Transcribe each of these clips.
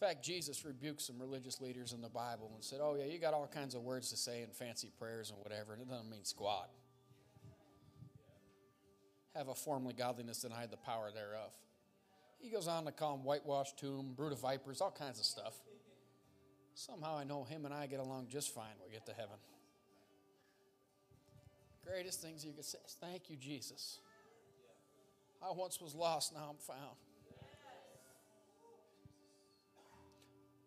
In fact, Jesus rebuked some religious leaders in the Bible and said, Oh, yeah, you got all kinds of words to say and fancy prayers and whatever, and it doesn't mean squat. Have a formally godliness deny the power thereof. He goes on to call them whitewashed tomb, brood of vipers, all kinds of stuff. Somehow I know him and I get along just fine when we get to heaven. Greatest things you could say is thank you, Jesus. I once was lost, now I'm found.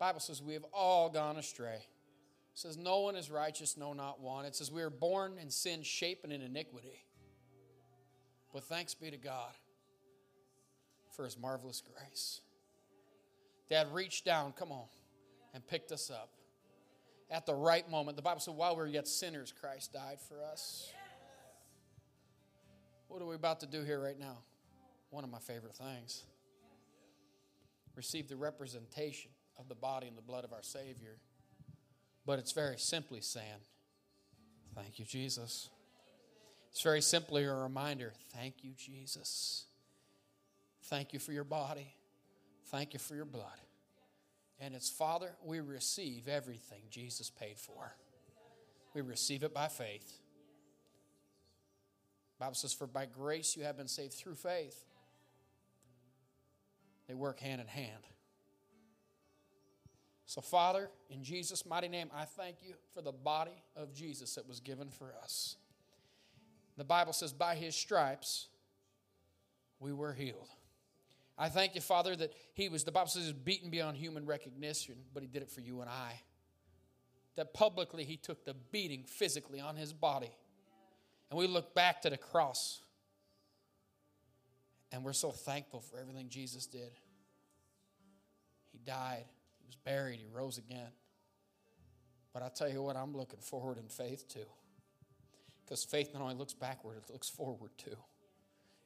Bible says we have all gone astray. It says no one is righteous, no not one. It says we are born in sin, shapen in iniquity. But thanks be to God for his marvelous grace. Dad reached down, come on, and picked us up. At the right moment, the Bible said, while we were yet sinners, Christ died for us. What are we about to do here right now? One of my favorite things. Receive the representation of the body and the blood of our Savior. But it's very simply saying, Thank you, Jesus. It's very simply a reminder thank you, Jesus. Thank you for your body. Thank you for your blood. And it's, Father, we receive everything Jesus paid for. We receive it by faith. Bible says, For by grace you have been saved through faith. They work hand in hand. So, Father, in Jesus' mighty name, I thank you for the body of Jesus that was given for us. The Bible says, by his stripes, we were healed. I thank you, Father, that he was, the Bible says, he beaten beyond human recognition, but he did it for you and I. That publicly he took the beating physically on his body. And we look back to the cross, and we're so thankful for everything Jesus did. He died was buried, he rose again. But I tell you what, I'm looking forward in faith too. Because faith not only looks backward, it looks forward too.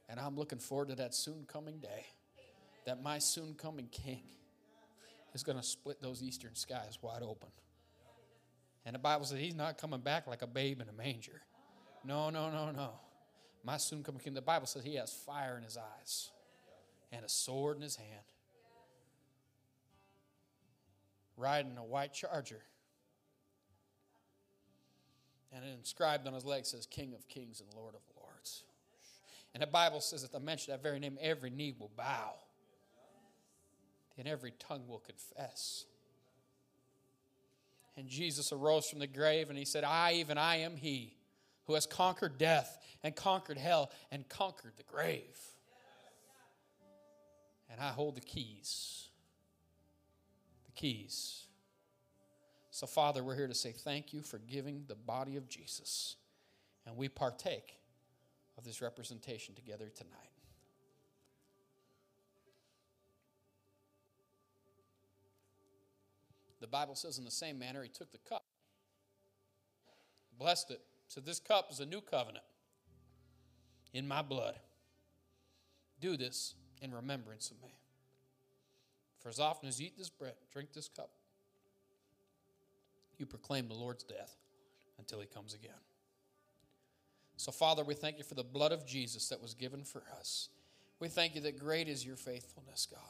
And I'm looking forward to that soon coming day that my soon coming king is going to split those eastern skies wide open. And the Bible says he's not coming back like a babe in a manger. No, no, no, no. My soon coming king, the Bible says he has fire in his eyes and a sword in his hand riding a white charger. And it inscribed on his leg says, King of Kings and Lord of Lords. And the Bible says at the mention of that very name, every knee will bow and every tongue will confess. And Jesus arose from the grave and he said, I, even I, am he who has conquered death and conquered hell and conquered the grave. And I hold the keys keys. So, Father, we're here to say thank you for giving the body of Jesus. And we partake of this representation together tonight. The Bible says, in the same manner, he took the cup, blessed it, said, This cup is a new covenant in my blood. Do this in remembrance of me. For as often as you eat this bread, drink this cup, you proclaim the Lord's death until he comes again. So, Father, we thank you for the blood of Jesus that was given for us. We thank you that great is your faithfulness, God.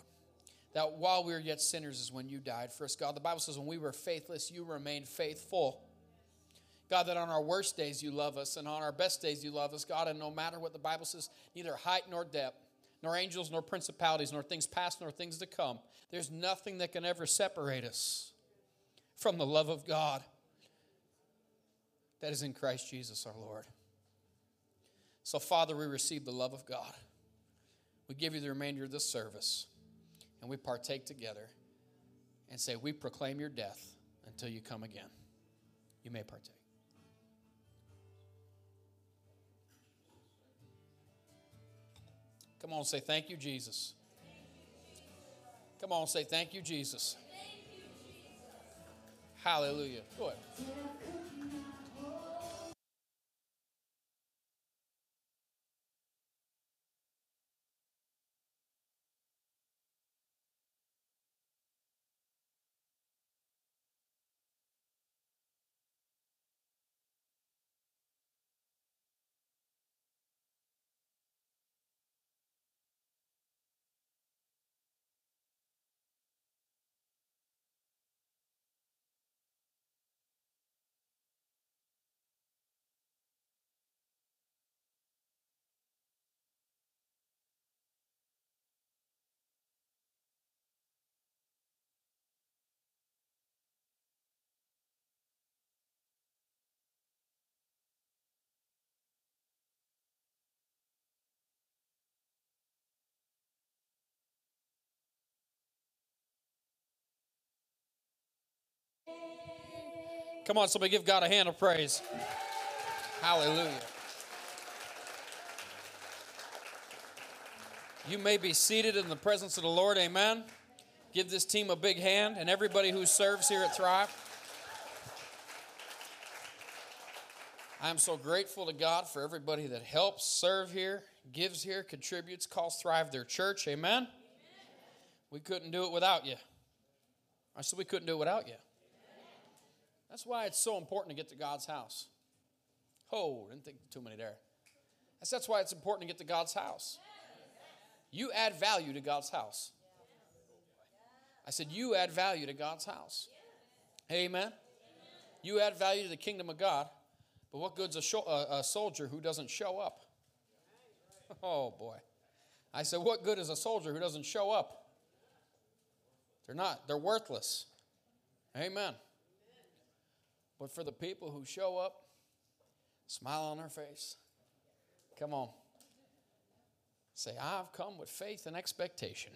That while we were yet sinners is when you died for us, God. The Bible says when we were faithless, you remained faithful. God, that on our worst days you love us, and on our best days you love us, God, and no matter what the Bible says, neither height nor depth, nor angels, nor principalities, nor things past, nor things to come. There's nothing that can ever separate us from the love of God that is in Christ Jesus our Lord. So, Father, we receive the love of God. We give you the remainder of this service, and we partake together and say, We proclaim your death until you come again. You may partake. Come on, say thank you, Jesus. Come on, say thank you, Jesus. Hallelujah. Go ahead. Come on, somebody give God a hand of praise. Hallelujah. You may be seated in the presence of the Lord. Amen. Give this team a big hand and everybody who serves here at Thrive. I am so grateful to God for everybody that helps serve here, gives here, contributes, calls Thrive their church. Amen. Amen. We couldn't do it without you. I said we couldn't do it without you. That's why it's so important to get to God's house. Oh, didn't think too many there. That's, that's why it's important to get to God's house. You add value to God's house. I said, You add value to God's house. Amen. You add value to the kingdom of God, but what good's a, show, a, a soldier who doesn't show up? Oh, boy. I said, What good is a soldier who doesn't show up? They're not, they're worthless. Amen. But for the people who show up, smile on their face, come on. Say, I've come with faith and expectation,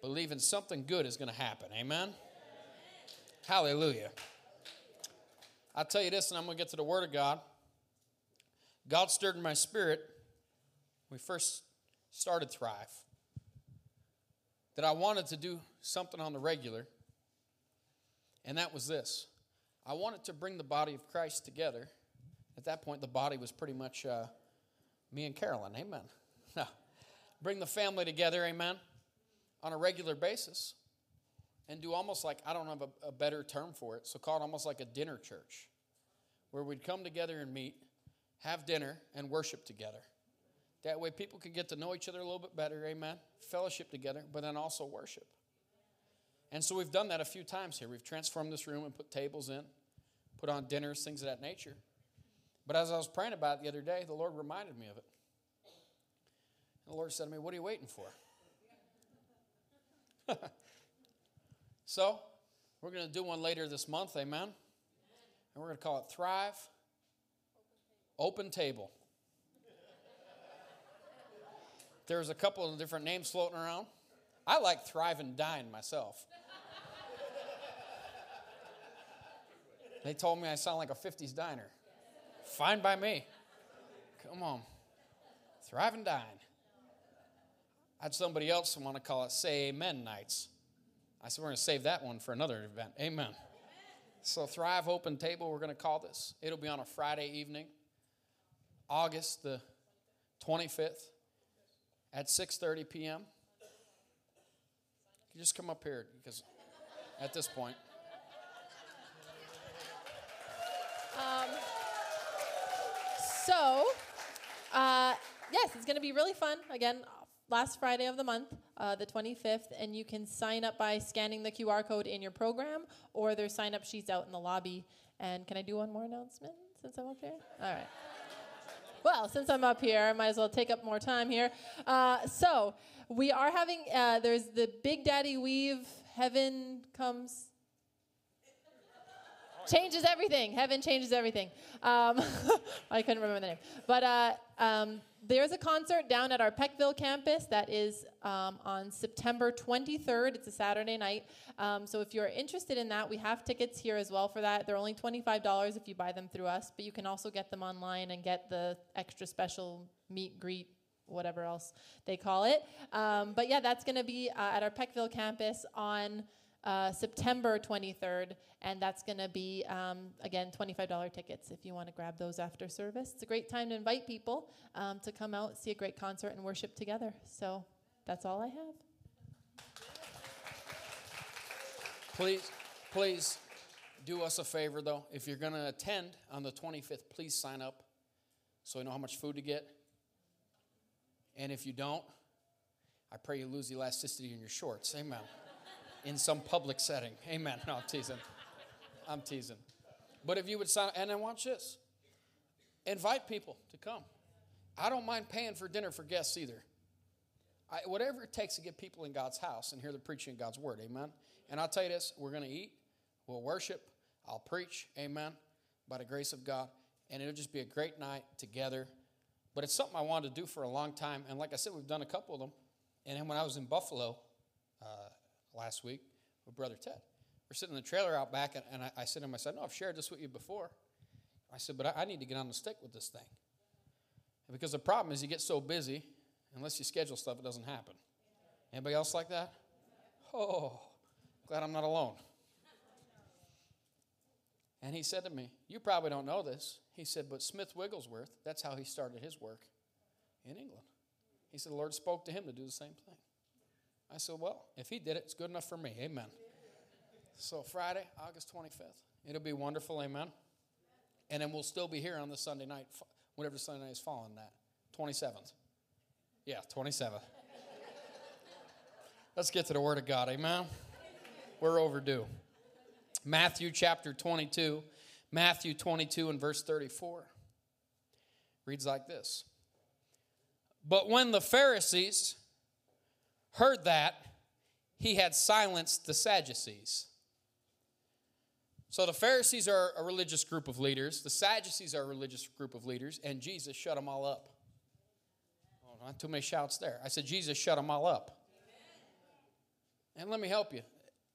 believing something good is going to happen. Amen? Hallelujah. I'll tell you this, and I'm going to get to the Word of God. God stirred in my spirit we first started Thrive that I wanted to do something on the regular, and that was this I wanted to bring the body of Christ together. At that point, the body was pretty much uh, me and Carolyn. Amen. bring the family together, amen, on a regular basis and do almost like, I don't have a, a better term for it, so call it almost like a dinner church where we'd come together and meet, have dinner, and worship together. That way people could get to know each other a little bit better, amen, fellowship together, but then also worship. And so we've done that a few times here. We've transformed this room and put tables in, put on dinners, things of that nature. But as I was praying about it the other day, the Lord reminded me of it. And The Lord said to me, What are you waiting for? so, we're going to do one later this month, amen? And we're going to call it Thrive Open Table. There's a couple of different names floating around. I like Thrive and Dine myself. They told me I sound like a 50s diner. Fine by me. Come on. Thrive and Dine. I had somebody else want to call it Say Amen Nights. I said, we're going to save that one for another event. Amen. So, Thrive Open Table, we're going to call this. It'll be on a Friday evening, August the 25th at 6.30 p.m. You just come up here because at this point. Um, so, uh, yes, it's going to be really fun. Again, last Friday of the month, uh, the 25th, and you can sign up by scanning the QR code in your program, or there's sign up sheets out in the lobby. And can I do one more announcement since I'm up here? All right. Well, since I'm up here, I might as well take up more time here. Uh, so, we are having, uh, there's the Big Daddy Weave, Heaven Comes changes everything. Heaven changes everything. Um, I couldn't remember the name. But uh, um, there's a concert down at our Peckville campus that is um, on September 23rd. It's a Saturday night. Um, so if you're interested in that, we have tickets here as well for that. They're only $25 if you buy them through us, but you can also get them online and get the extra special meet, greet, whatever else they call it. Um, but yeah, that's going to be uh, at our Peckville campus on uh, September 23rd, and that's going to be, um, again, $25 tickets if you want to grab those after service. It's a great time to invite people um, to come out, see a great concert, and worship together. So that's all I have. Please, please do us a favor, though. If you're going to attend on the 25th, please sign up so I know how much food to get. And if you don't, I pray you lose elasticity in your shorts. Amen in some public setting. Amen. No, I'm teasing. I'm teasing. But if you would sign, and then watch this invite people to come. I don't mind paying for dinner for guests either. I, whatever it takes to get people in God's house and hear the preaching of God's word. Amen. And I'll tell you this we're going to eat, we'll worship, I'll preach. Amen. By the grace of God. And it'll just be a great night together. But it's something I wanted to do for a long time. And like I said, we've done a couple of them. And then when I was in Buffalo, last week with Brother Ted. we're sitting in the trailer out back, and, and I, I said to him, I said, no, I've shared this with you before. I said, but I, I need to get on the stick with this thing. Because the problem is you get so busy, unless you schedule stuff, it doesn't happen. Anybody else like that? Oh, glad I'm not alone. And he said to me, You probably don't know this. He said, But Smith Wigglesworth, that's how he started his work in England. He said, The Lord spoke to him to do the same thing. I said, Well, if he did it, it's good enough for me. Amen. So, Friday, August 25th, it'll be wonderful. Amen. And then we'll still be here on the Sunday night, whatever Sunday night is following that. 27th. Yeah, 27th. Let's get to the Word of God. Amen. We're overdue. Matthew chapter 22, Matthew 22 and verse 34 reads like this But when the Pharisees heard that, he had silenced the Sadducees. So the Pharisees are a religious group of leaders, the Sadducees are a religious group of leaders, and Jesus shut them all up. Oh, not too many shouts there. I said, Jesus shut them all up. And let me help you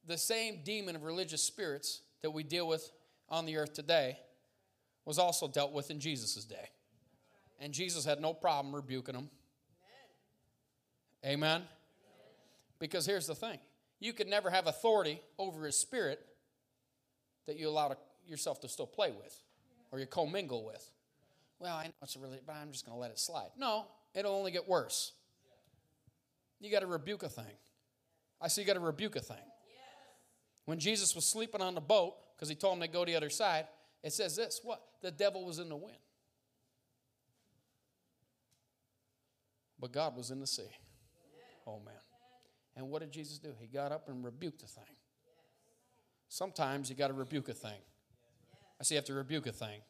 the same demon of religious spirits that we deal with on the earth today was also dealt with in Jesus' day. And Jesus had no problem rebuking them. Amen. Amen. Because here's the thing you could never have authority over his spirit that you allow to, yourself to still play with or you commingle with. Well, I know it's a really, but I'm just going to let it slide. No, it'll only get worse. You got to rebuke a thing. I say you got to rebuke a thing. When Jesus was sleeping on the boat, because he told him to go the other side, it says this what? The devil was in the wind. But God was in the sea. Oh, man. And what did Jesus do? He got up and rebuked the thing. Sometimes you got to rebuke a thing. I say you have to rebuke a thing.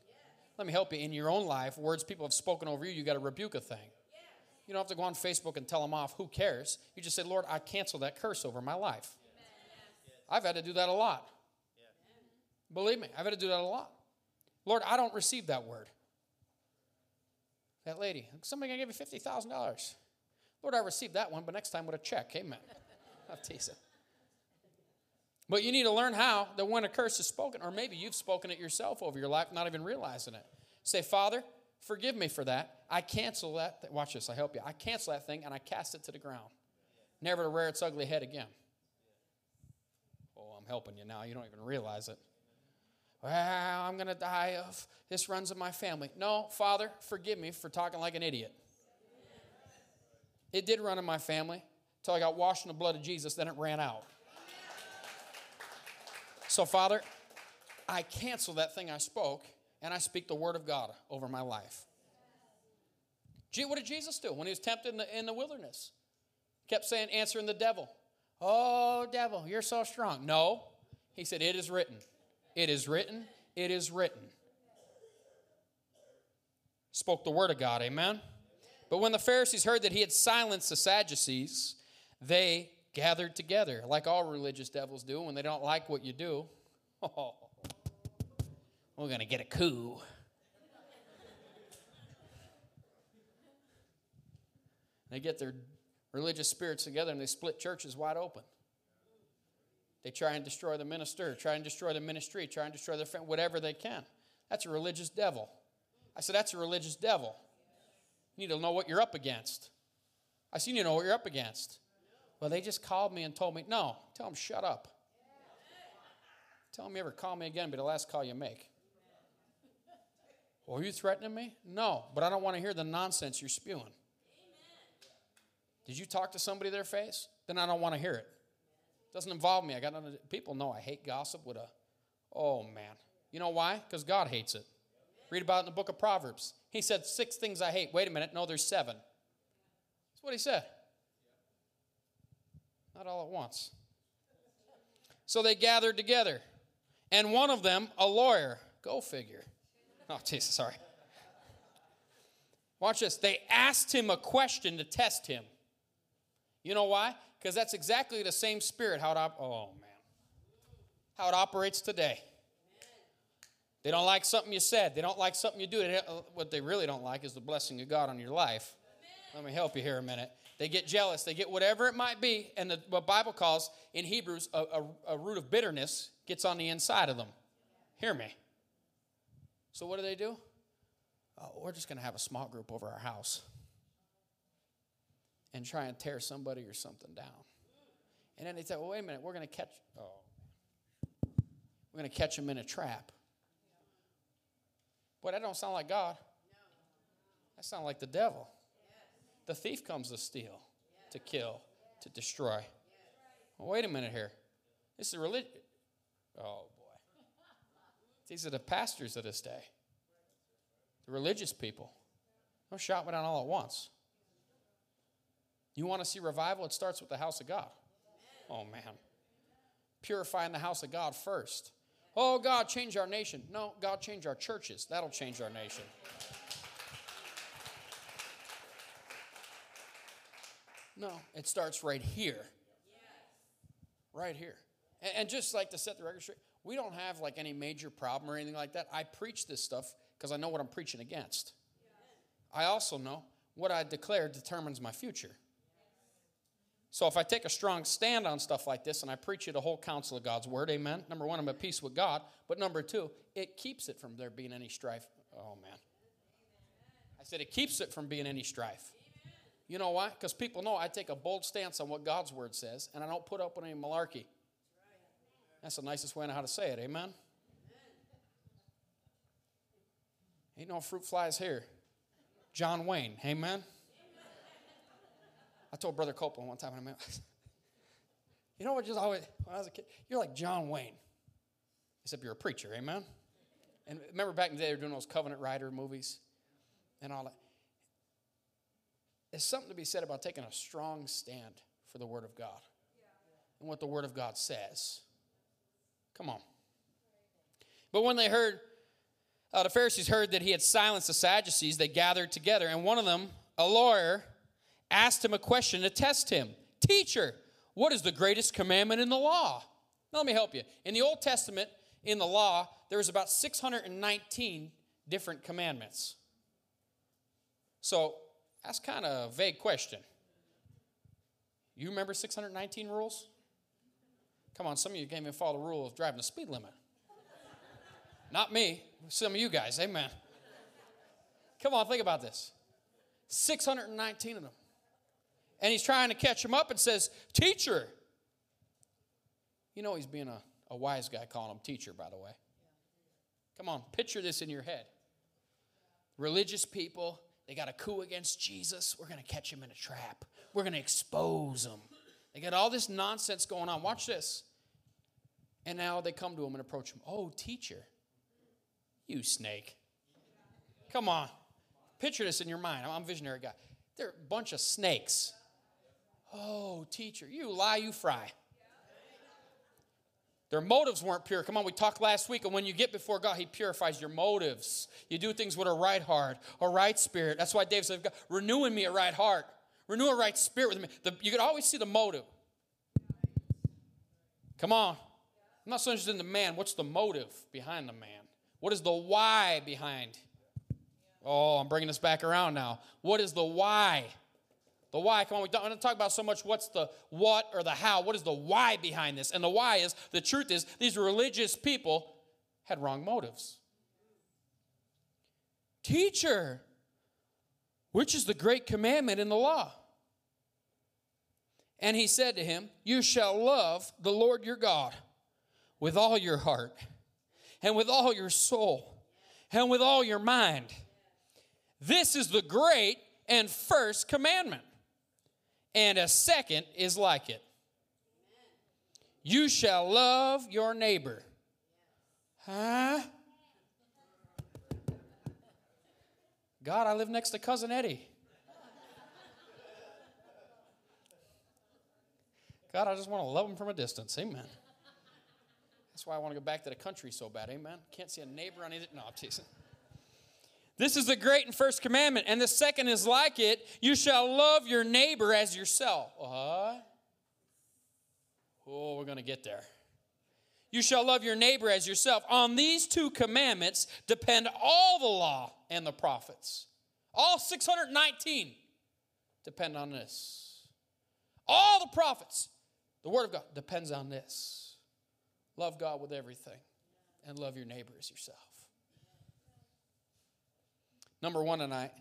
Let me help you. In your own life, words people have spoken over you, you got to rebuke a thing. You don't have to go on Facebook and tell them off. Who cares? You just say, Lord, I cancel that curse over my life. I've had to do that a lot. Believe me, I've had to do that a lot. Lord, I don't receive that word. That lady, somebody gonna give you fifty thousand dollars. Lord, I received that one, but next time with a check. Amen. I'm teasing. But you need to learn how that when a curse is spoken, or maybe you've spoken it yourself over your life, not even realizing it. Say, Father, forgive me for that. I cancel that. Th- Watch this, I help you. I cancel that thing and I cast it to the ground, never to rear its ugly head again. Oh, I'm helping you now. You don't even realize it. Well, I'm going to die of this runs in my family. No, Father, forgive me for talking like an idiot. It did run in my family until I got washed in the blood of Jesus, then it ran out. So, Father, I cancel that thing I spoke and I speak the word of God over my life. What did Jesus do when he was tempted in the, in the wilderness? Kept saying, answering the devil. Oh, devil, you're so strong. No. He said, It is written. It is written. It is written. Spoke the word of God. Amen. But when the Pharisees heard that he had silenced the Sadducees, they gathered together, like all religious devils do when they don't like what you do. Oh, we're going to get a coup. They get their religious spirits together and they split churches wide open. They try and destroy the minister, try and destroy the ministry, try and destroy their friend, whatever they can. That's a religious devil. I said, that's a religious devil. You need to know what you're up against. I said, you know what you're up against. Well, they just called me and told me, no, tell them shut up. Tell them you ever call me again, be the last call you make. Well, are you threatening me? No, but I don't want to hear the nonsense you're spewing. Did you talk to somebody their face? Then I don't want to hear it. Doesn't involve me. I got none people know I hate gossip with a oh man. You know why? Because God hates it. Read about in the book of Proverbs. He said six things I hate. Wait a minute, no, there's seven. That's what he said. Not all at once. So they gathered together. And one of them, a lawyer, go figure. Oh, Jesus, sorry. Watch this. They asked him a question to test him. You know why? Because that's exactly the same spirit how it op- oh man. How it operates today. They don't like something you said. They don't like something you do. Uh, what they really don't like is the blessing of God on your life. Let me help you here a minute. They get jealous. They get whatever it might be. And the, what the Bible calls in Hebrews a, a, a root of bitterness gets on the inside of them. Hear me. So what do they do? Oh, we're just going to have a small group over our house and try and tear somebody or something down. And then they say, well, wait a minute, we're going to catch, oh, we're going to catch them in a trap. Boy, that don't sound like God. That sounds like the devil. The thief comes to steal, to kill, to destroy. Well, wait a minute here. This is religion. Oh, boy. These are the pastors of this day, the religious people. Don't shot me down all at once. You want to see revival? It starts with the house of God. Oh, man. Purifying the house of God first. Oh, God, change our nation. No, God, change our churches. That'll change our nation. No, it starts right here. Right here. And, just like to set the record straight, we don't have like any major problem or anything like that. I preach this stuff because I know what I'm preaching against. I also know what I declare determines my future. So if I take a strong stand on stuff like this and I preach you the whole counsel of God's word, amen. Number one, I'm at peace with God. But number two, it keeps it from there being any strife. Oh man. I said it keeps it from being any strife. You know why? Because people know I take a bold stance on what God's word says, and I don't put up with any malarkey. That's the nicest way I know how to say it. Amen. Ain't no fruit flies here. John Wayne. Amen. I told Brother Copeland one time, I mean, you know what? Just always when I was a kid, you're like John Wayne, except you're a preacher, amen. And remember back in the day, they were doing those Covenant Rider movies and all that. There's something to be said about taking a strong stand for the Word of God and what the Word of God says. Come on. But when they heard, uh, the Pharisees heard that he had silenced the Sadducees, they gathered together, and one of them, a lawyer, asked him a question to test him Teacher, what is the greatest commandment in the law? Now, let me help you. In the Old Testament, in the law, there was about 619 different commandments. So that's kind of a vague question. You remember 619 rules? Come on, some of you can't even follow the rule of driving the speed limit. Not me, some of you guys, amen. Come on, think about this 619 of them and he's trying to catch him up and says, Teacher. You know, he's being a, a wise guy calling him teacher, by the way. Come on, picture this in your head. Religious people, they got a coup against Jesus. We're going to catch him in a trap, we're going to expose him. They got all this nonsense going on. Watch this. And now they come to him and approach him. Oh, teacher, you snake. Come on. Picture this in your mind. I'm a visionary guy. They're a bunch of snakes. Oh, teacher, you lie, you fry. Their motives weren't pure. Come on, we talked last week, and when you get before God, He purifies your motives. You do things with a right heart, a right spirit. That's why David said, "Renew in me a right heart, renew a right spirit with me." The, you can always see the motive. Come on, I'm not so interested in the man. What's the motive behind the man? What is the why behind? Oh, I'm bringing this back around now. What is the why? The why, come on, we don't want to talk about so much what's the what or the how. What is the why behind this? And the why is the truth is these religious people had wrong motives. Teacher, which is the great commandment in the law? And he said to him, You shall love the Lord your God with all your heart, and with all your soul, and with all your mind. This is the great and first commandment and a second is like it. You shall love your neighbor. Huh? God, I live next to Cousin Eddie. God, I just want to love him from a distance. Amen. That's why I want to go back to the country so bad. Amen. Can't see a neighbor on either. No, I'm teasing. This is the great and first commandment. And the second is like it you shall love your neighbor as yourself. What? Oh, we're going to get there. You shall love your neighbor as yourself. On these two commandments depend all the law and the prophets. All 619 depend on this. All the prophets, the Word of God depends on this love God with everything and love your neighbor as yourself. Number one tonight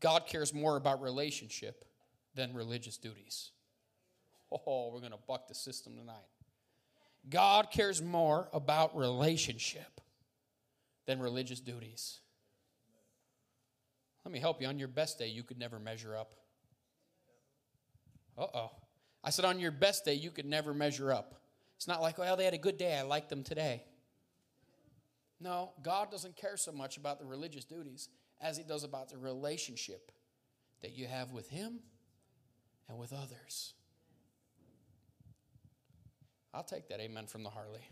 God cares more about relationship than religious duties. Oh, we're going to buck the system tonight. God cares more about relationship than religious duties. Let me help you. On your best day, you could never measure up. Uh oh. I said, on your best day, you could never measure up. It's not like, well, they had a good day. I like them today. No, God doesn't care so much about the religious duties as He does about the relationship that you have with Him and with others. I'll take that amen from the Harley.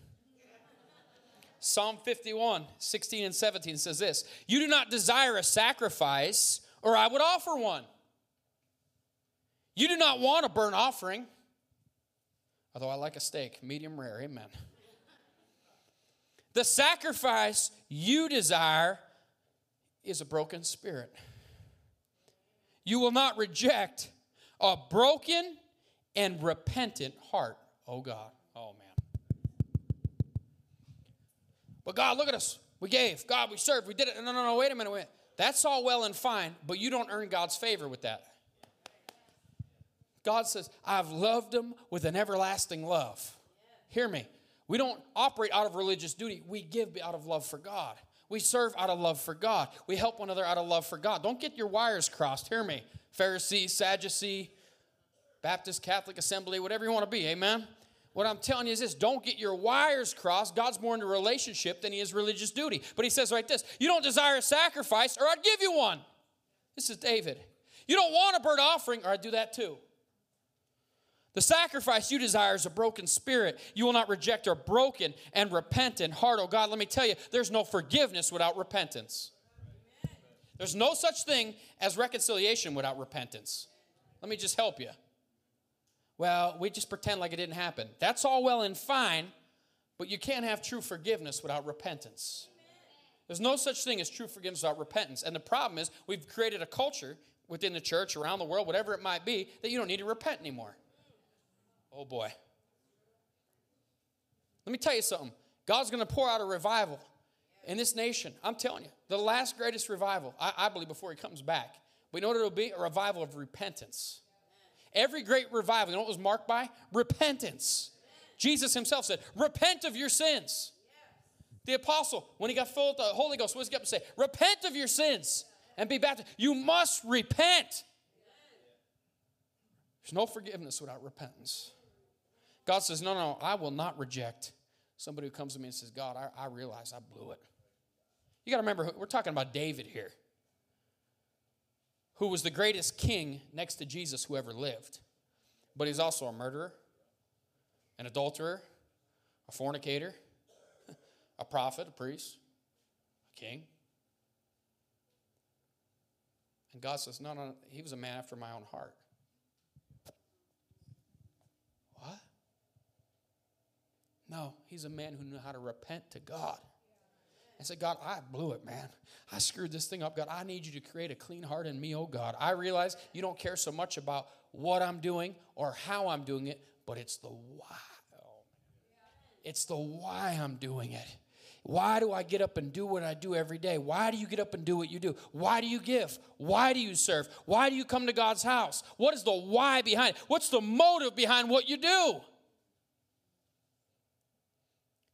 Psalm 51, 16 and 17 says this You do not desire a sacrifice, or I would offer one. You do not want a burnt offering, although I like a steak, medium rare, amen. The sacrifice you desire is a broken spirit. You will not reject a broken and repentant heart, oh God. Oh man. But God, look at us. We gave. God, we served. We did it. No, no, no, wait a minute. Wait. That's all well and fine, but you don't earn God's favor with that. God says, I've loved them with an everlasting love. Hear me. We don't operate out of religious duty, we give out of love for God. We serve out of love for God. We help one another out of love for God. Don't get your wires crossed. Hear me. Pharisee, Sadducee, Baptist, Catholic Assembly, whatever you want to be. Amen. What I'm telling you is this don't get your wires crossed. God's more into relationship than he is religious duty. But he says right this You don't desire a sacrifice, or I'd give you one. This is David. You don't want a burnt offering, or I'd do that too. The sacrifice you desire is a broken spirit. You will not reject a broken and repentant heart. Oh God, let me tell you, there's no forgiveness without repentance. There's no such thing as reconciliation without repentance. Let me just help you. Well, we just pretend like it didn't happen. That's all well and fine, but you can't have true forgiveness without repentance. There's no such thing as true forgiveness without repentance. And the problem is, we've created a culture within the church, around the world, whatever it might be, that you don't need to repent anymore. Oh boy. Let me tell you something. God's going to pour out a revival in this nation. I'm telling you, the last greatest revival, I, I believe, before he comes back. We know what it'll be? A revival of repentance. Every great revival, you know what was marked by? Repentance. Jesus himself said, Repent of your sins. The apostle, when he got filled with the Holy Ghost, what does he up to say? Repent of your sins and be baptized. You must repent. There's no forgiveness without repentance. God says, No, no, I will not reject somebody who comes to me and says, God, I, I realize I blew it. You got to remember, we're talking about David here, who was the greatest king next to Jesus who ever lived. But he's also a murderer, an adulterer, a fornicator, a prophet, a priest, a king. And God says, No, no, he was a man after my own heart. No, he's a man who knew how to repent to God. And said, God, I blew it, man. I screwed this thing up. God, I need you to create a clean heart in me, oh God. I realize you don't care so much about what I'm doing or how I'm doing it, but it's the why. It's the why I'm doing it. Why do I get up and do what I do every day? Why do you get up and do what you do? Why do you give? Why do you serve? Why do you come to God's house? What is the why behind it? What's the motive behind what you do?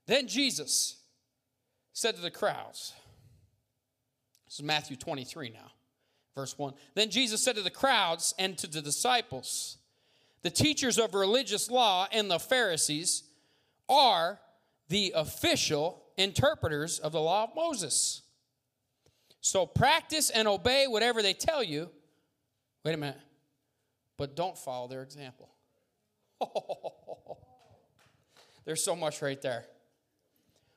Then Jesus said to the crowds, this is Matthew 23 now, verse 1. Then Jesus said to the crowds and to the disciples, The teachers of religious law and the Pharisees are the official interpreters of the law of Moses. So practice and obey whatever they tell you. Wait a minute. But don't follow their example. There's so much right there.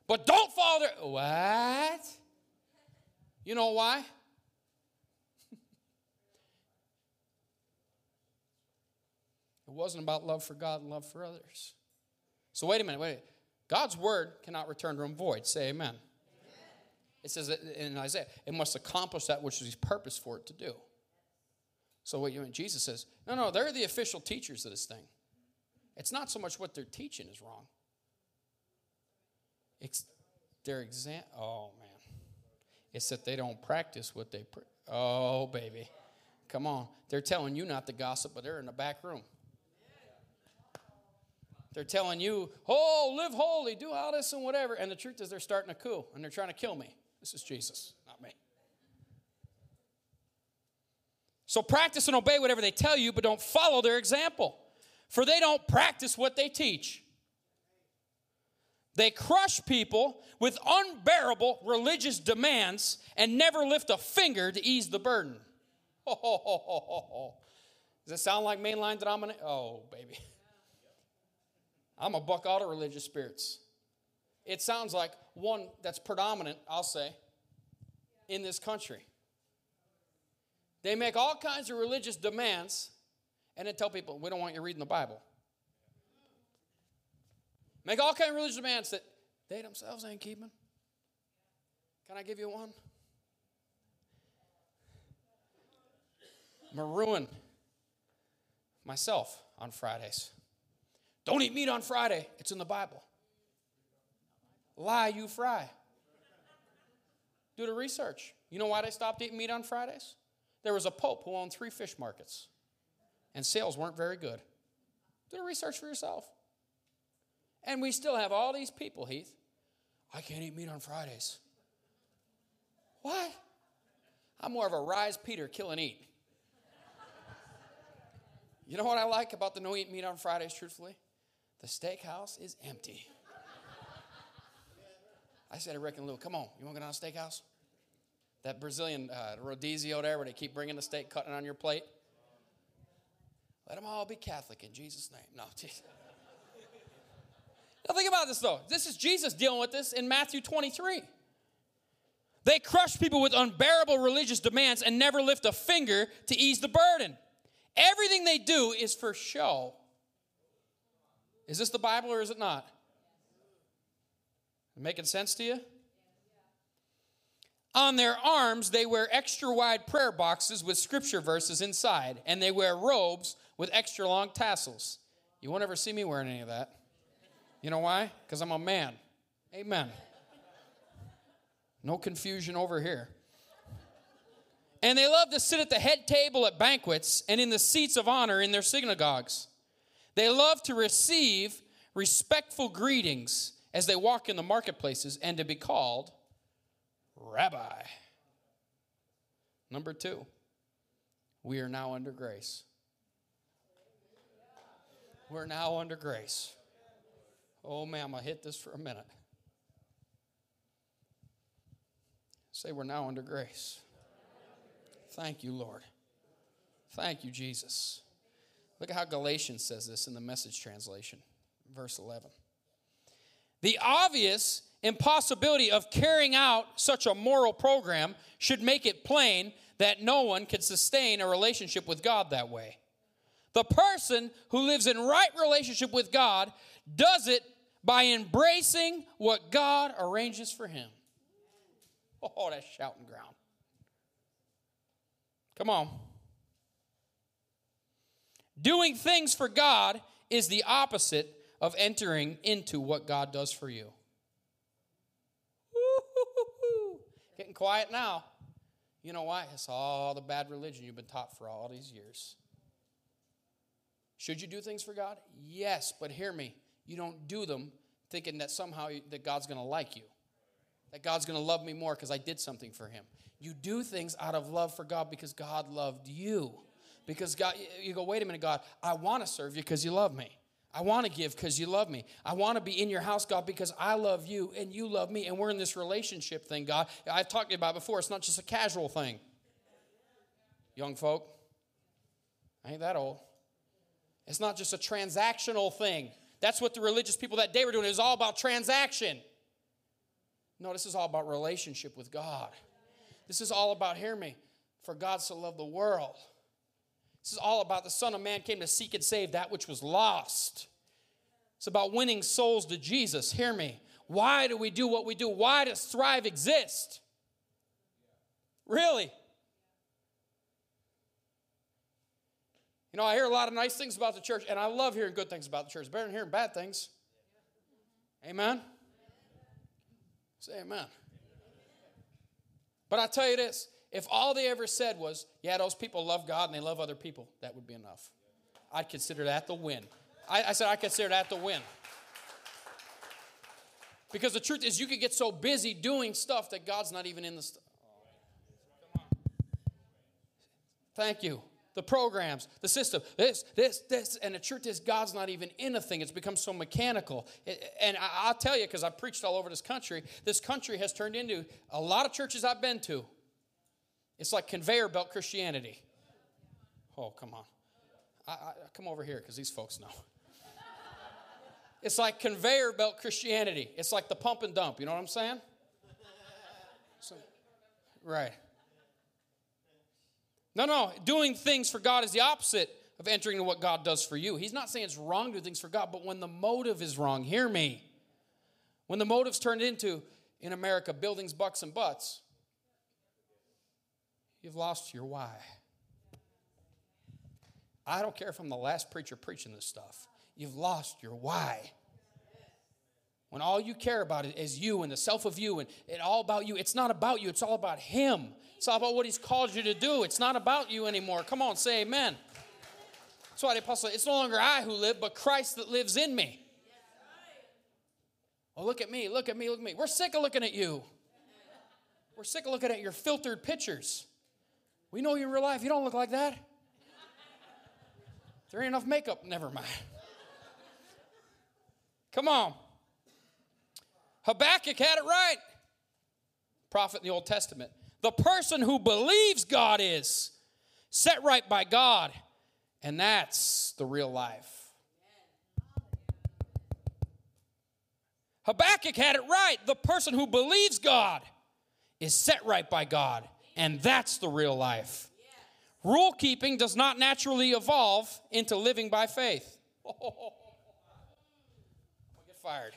But don't fall there. What? You know why? it wasn't about love for God and love for others. So wait a minute, wait. God's word cannot return to him void. Say amen. amen. It says in Isaiah, it must accomplish that which is his purpose for it to do. So what you mean? Jesus says, no, no, they're the official teachers of this thing. It's not so much what they're teaching is wrong. It's their exam. Oh man, it's that they don't practice what they. Pre- oh baby, come on. They're telling you not to gossip, but they're in the back room. They're telling you, oh, live holy, do all this and whatever. And the truth is, they're starting to cool and they're trying to kill me. This is Jesus, not me. So practice and obey whatever they tell you, but don't follow their example. For they don't practice what they teach. They crush people with unbearable religious demands and never lift a finger to ease the burden. Does it sound like mainline denomination? Oh, baby. I'm a buck out of religious spirits. It sounds like one that's predominant, I'll say, in this country. They make all kinds of religious demands and then tell people, we don't want you reading the Bible. Make all kinds of religious demands that they themselves ain't keeping. Can I give you one? I'm Maroon myself on Fridays. Don't eat meat on Friday. It's in the Bible. Lie, you fry. Do the research. You know why they stopped eating meat on Fridays? There was a pope who owned three fish markets, and sales weren't very good. Do the research for yourself. And we still have all these people, Heath. I can't eat meat on Fridays. Why? I'm more of a rise Peter, kill and eat. You know what I like about the no eat meat on Fridays, truthfully? The steakhouse is empty. I said to Rick and Lou, come on, you want to go down to steakhouse? That Brazilian uh, rodizio there where they keep bringing the steak, cutting on your plate. Let them all be Catholic in Jesus' name. No, Jesus. Now think about this though. This is Jesus dealing with this in Matthew 23. They crush people with unbearable religious demands and never lift a finger to ease the burden. Everything they do is for show. Is this the Bible or is it not? Making sense to you? On their arms, they wear extra wide prayer boxes with scripture verses inside, and they wear robes with extra long tassels. You won't ever see me wearing any of that. You know why? Because I'm a man. Amen. No confusion over here. And they love to sit at the head table at banquets and in the seats of honor in their synagogues. They love to receive respectful greetings as they walk in the marketplaces and to be called rabbi. Number two, we are now under grace. We're now under grace. Oh, ma'am, I hit this for a minute. Say, we're now under grace. Thank you, Lord. Thank you, Jesus. Look at how Galatians says this in the message translation, verse 11. The obvious impossibility of carrying out such a moral program should make it plain that no one can sustain a relationship with God that way. The person who lives in right relationship with God does it by embracing what God arranges for him. Oh, that's shouting ground. Come on. Doing things for God is the opposite of entering into what God does for you. Getting quiet now. You know why? It's all the bad religion you've been taught for all these years. Should you do things for God? Yes, but hear me. You don't do them thinking that somehow that God's going to like you. That God's going to love me more because I did something for him. You do things out of love for God because God loved you. Because God, you go, wait a minute, God, I want to serve you because you love me. I want to give because you love me. I want to be in your house, God, because I love you and you love me, and we're in this relationship thing, God. I've talked about before. It's not just a casual thing. Young folk, I ain't that old. It's not just a transactional thing. That's what the religious people that day were doing. It was all about transaction. No, this is all about relationship with God. This is all about, hear me, for God so loved the world. This is all about the Son of Man came to seek and save that which was lost. It's about winning souls to Jesus. Hear me. Why do we do what we do? Why does Thrive exist? Really? You know, I hear a lot of nice things about the church, and I love hearing good things about the church. Better than hearing bad things. Amen? Say amen. But I tell you this if all they ever said was, yeah, those people love God and they love other people, that would be enough. I'd consider that the win. I, I said, I consider that the win. Because the truth is, you could get so busy doing stuff that God's not even in the stuff. Thank you. The programs, the system, this, this, this. And the truth is, God's not even in a thing. It's become so mechanical. And I'll tell you, because I've preached all over this country, this country has turned into a lot of churches I've been to. It's like conveyor belt Christianity. Oh, come on. I, I come over here because these folks know. It's like conveyor belt Christianity. It's like the pump and dump. You know what I'm saying? So, right. No, no. Doing things for God is the opposite of entering into what God does for you. He's not saying it's wrong to do things for God, but when the motive is wrong, hear me. When the motive's turned into, in America, buildings, bucks, and butts, you've lost your why. I don't care if I'm the last preacher preaching this stuff. You've lost your why. When all you care about is you and the self of you and it all about you, it's not about you, it's all about Him. It's all about what He's called you to do. It's not about you anymore. Come on, say amen. That's why the apostle, it's no longer I who live, but Christ that lives in me. Oh, look at me, look at me, look at me. We're sick of looking at you. We're sick of looking at your filtered pictures. We know you in real life. You don't look like that. There ain't enough makeup. Never mind. Come on. Habakkuk had it right. Prophet in the Old Testament. The person who believes God is set right by God, and that's the real life. Habakkuk had it right. The person who believes God is set right by God, and that's the real life. Rule keeping does not naturally evolve into living by faith. Get fired.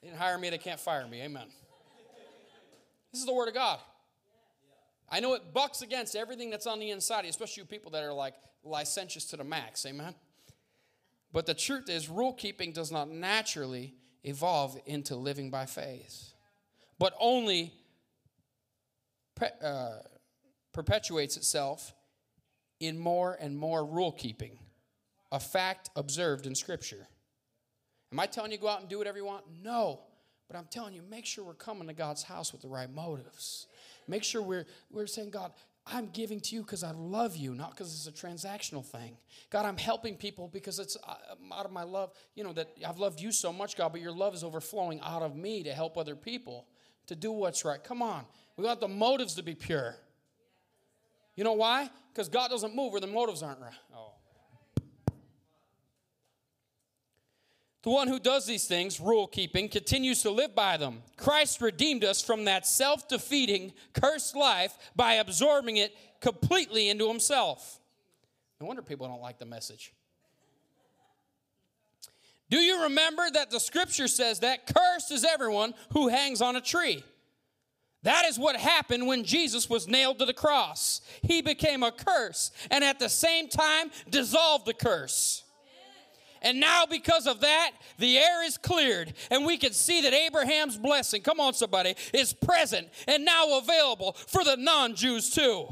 They didn't hire me, they can't fire me. Amen. This is the Word of God. I know it bucks against everything that's on the inside, especially you people that are like licentious to the max. Amen. But the truth is, rule keeping does not naturally evolve into living by faith, but only uh, perpetuates itself in more and more rule keeping, a fact observed in Scripture. Am I telling you go out and do whatever you want? No. But I'm telling you, make sure we're coming to God's house with the right motives. Make sure we're, we're saying, God, I'm giving to you because I love you, not because it's a transactional thing. God, I'm helping people because it's uh, out of my love. You know, that I've loved you so much, God, but your love is overflowing out of me to help other people, to do what's right. Come on. We got the motives to be pure. You know why? Because God doesn't move where the motives aren't right. Oh. The one who does these things, rule keeping, continues to live by them. Christ redeemed us from that self defeating, cursed life by absorbing it completely into himself. No wonder people don't like the message. Do you remember that the scripture says that cursed is everyone who hangs on a tree? That is what happened when Jesus was nailed to the cross. He became a curse and at the same time dissolved the curse. And now, because of that, the air is cleared, and we can see that Abraham's blessing, come on, somebody, is present and now available for the non Jews too.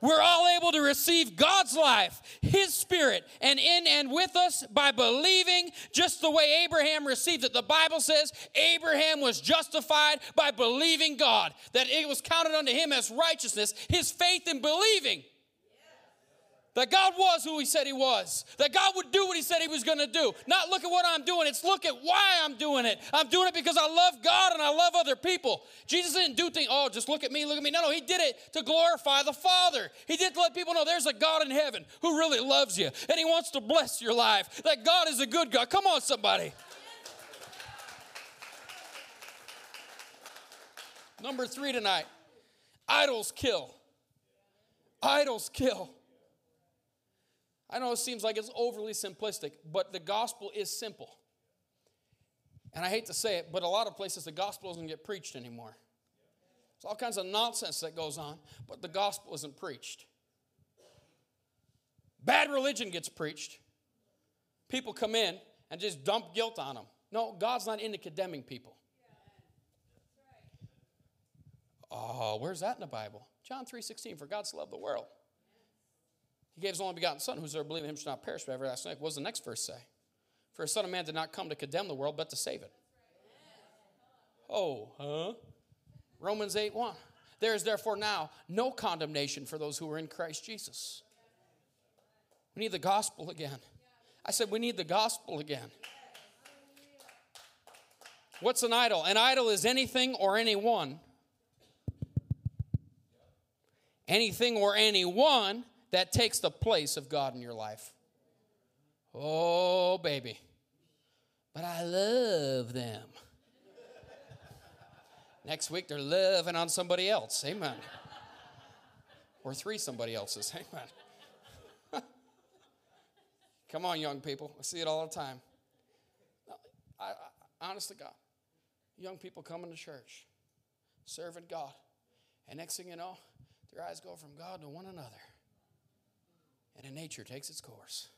We're all able to receive God's life, His Spirit, and in and with us by believing just the way Abraham received it. The Bible says Abraham was justified by believing God, that it was counted unto him as righteousness, his faith in believing. That God was who He said He was. That God would do what He said He was going to do. Not look at what I'm doing, it's look at why I'm doing it. I'm doing it because I love God and I love other people. Jesus didn't do things, oh, just look at me, look at me. No, no, He did it to glorify the Father. He did to let people know there's a God in heaven who really loves you and He wants to bless your life. That God is a good God. Come on, somebody. Number three tonight idols kill. Idols kill. I know it seems like it's overly simplistic, but the gospel is simple. And I hate to say it, but a lot of places the gospel doesn't get preached anymore. There's all kinds of nonsense that goes on, but the gospel isn't preached. Bad religion gets preached. People come in and just dump guilt on them. No, God's not into condemning people. Oh, where's that in the Bible? John 3:16, for God so loved the world. He gave his only begotten Son, whosoever believes in him shall not perish but everlasting life. What does the next verse say? For a Son of Man did not come to condemn the world, but to save it. Oh, huh? Romans 8 1. There is therefore now no condemnation for those who are in Christ Jesus. We need the gospel again. I said, we need the gospel again. What's an idol? An idol is anything or anyone, anything or anyone that takes the place of God in your life. Oh, baby. But I love them. Next week, they're loving on somebody else. Amen. Or three somebody else's. Amen. Come on, young people. I see it all the time. I, I, honest to God, young people coming to church, serving God, and next thing you know, their eyes go from God to one another. And nature takes its course.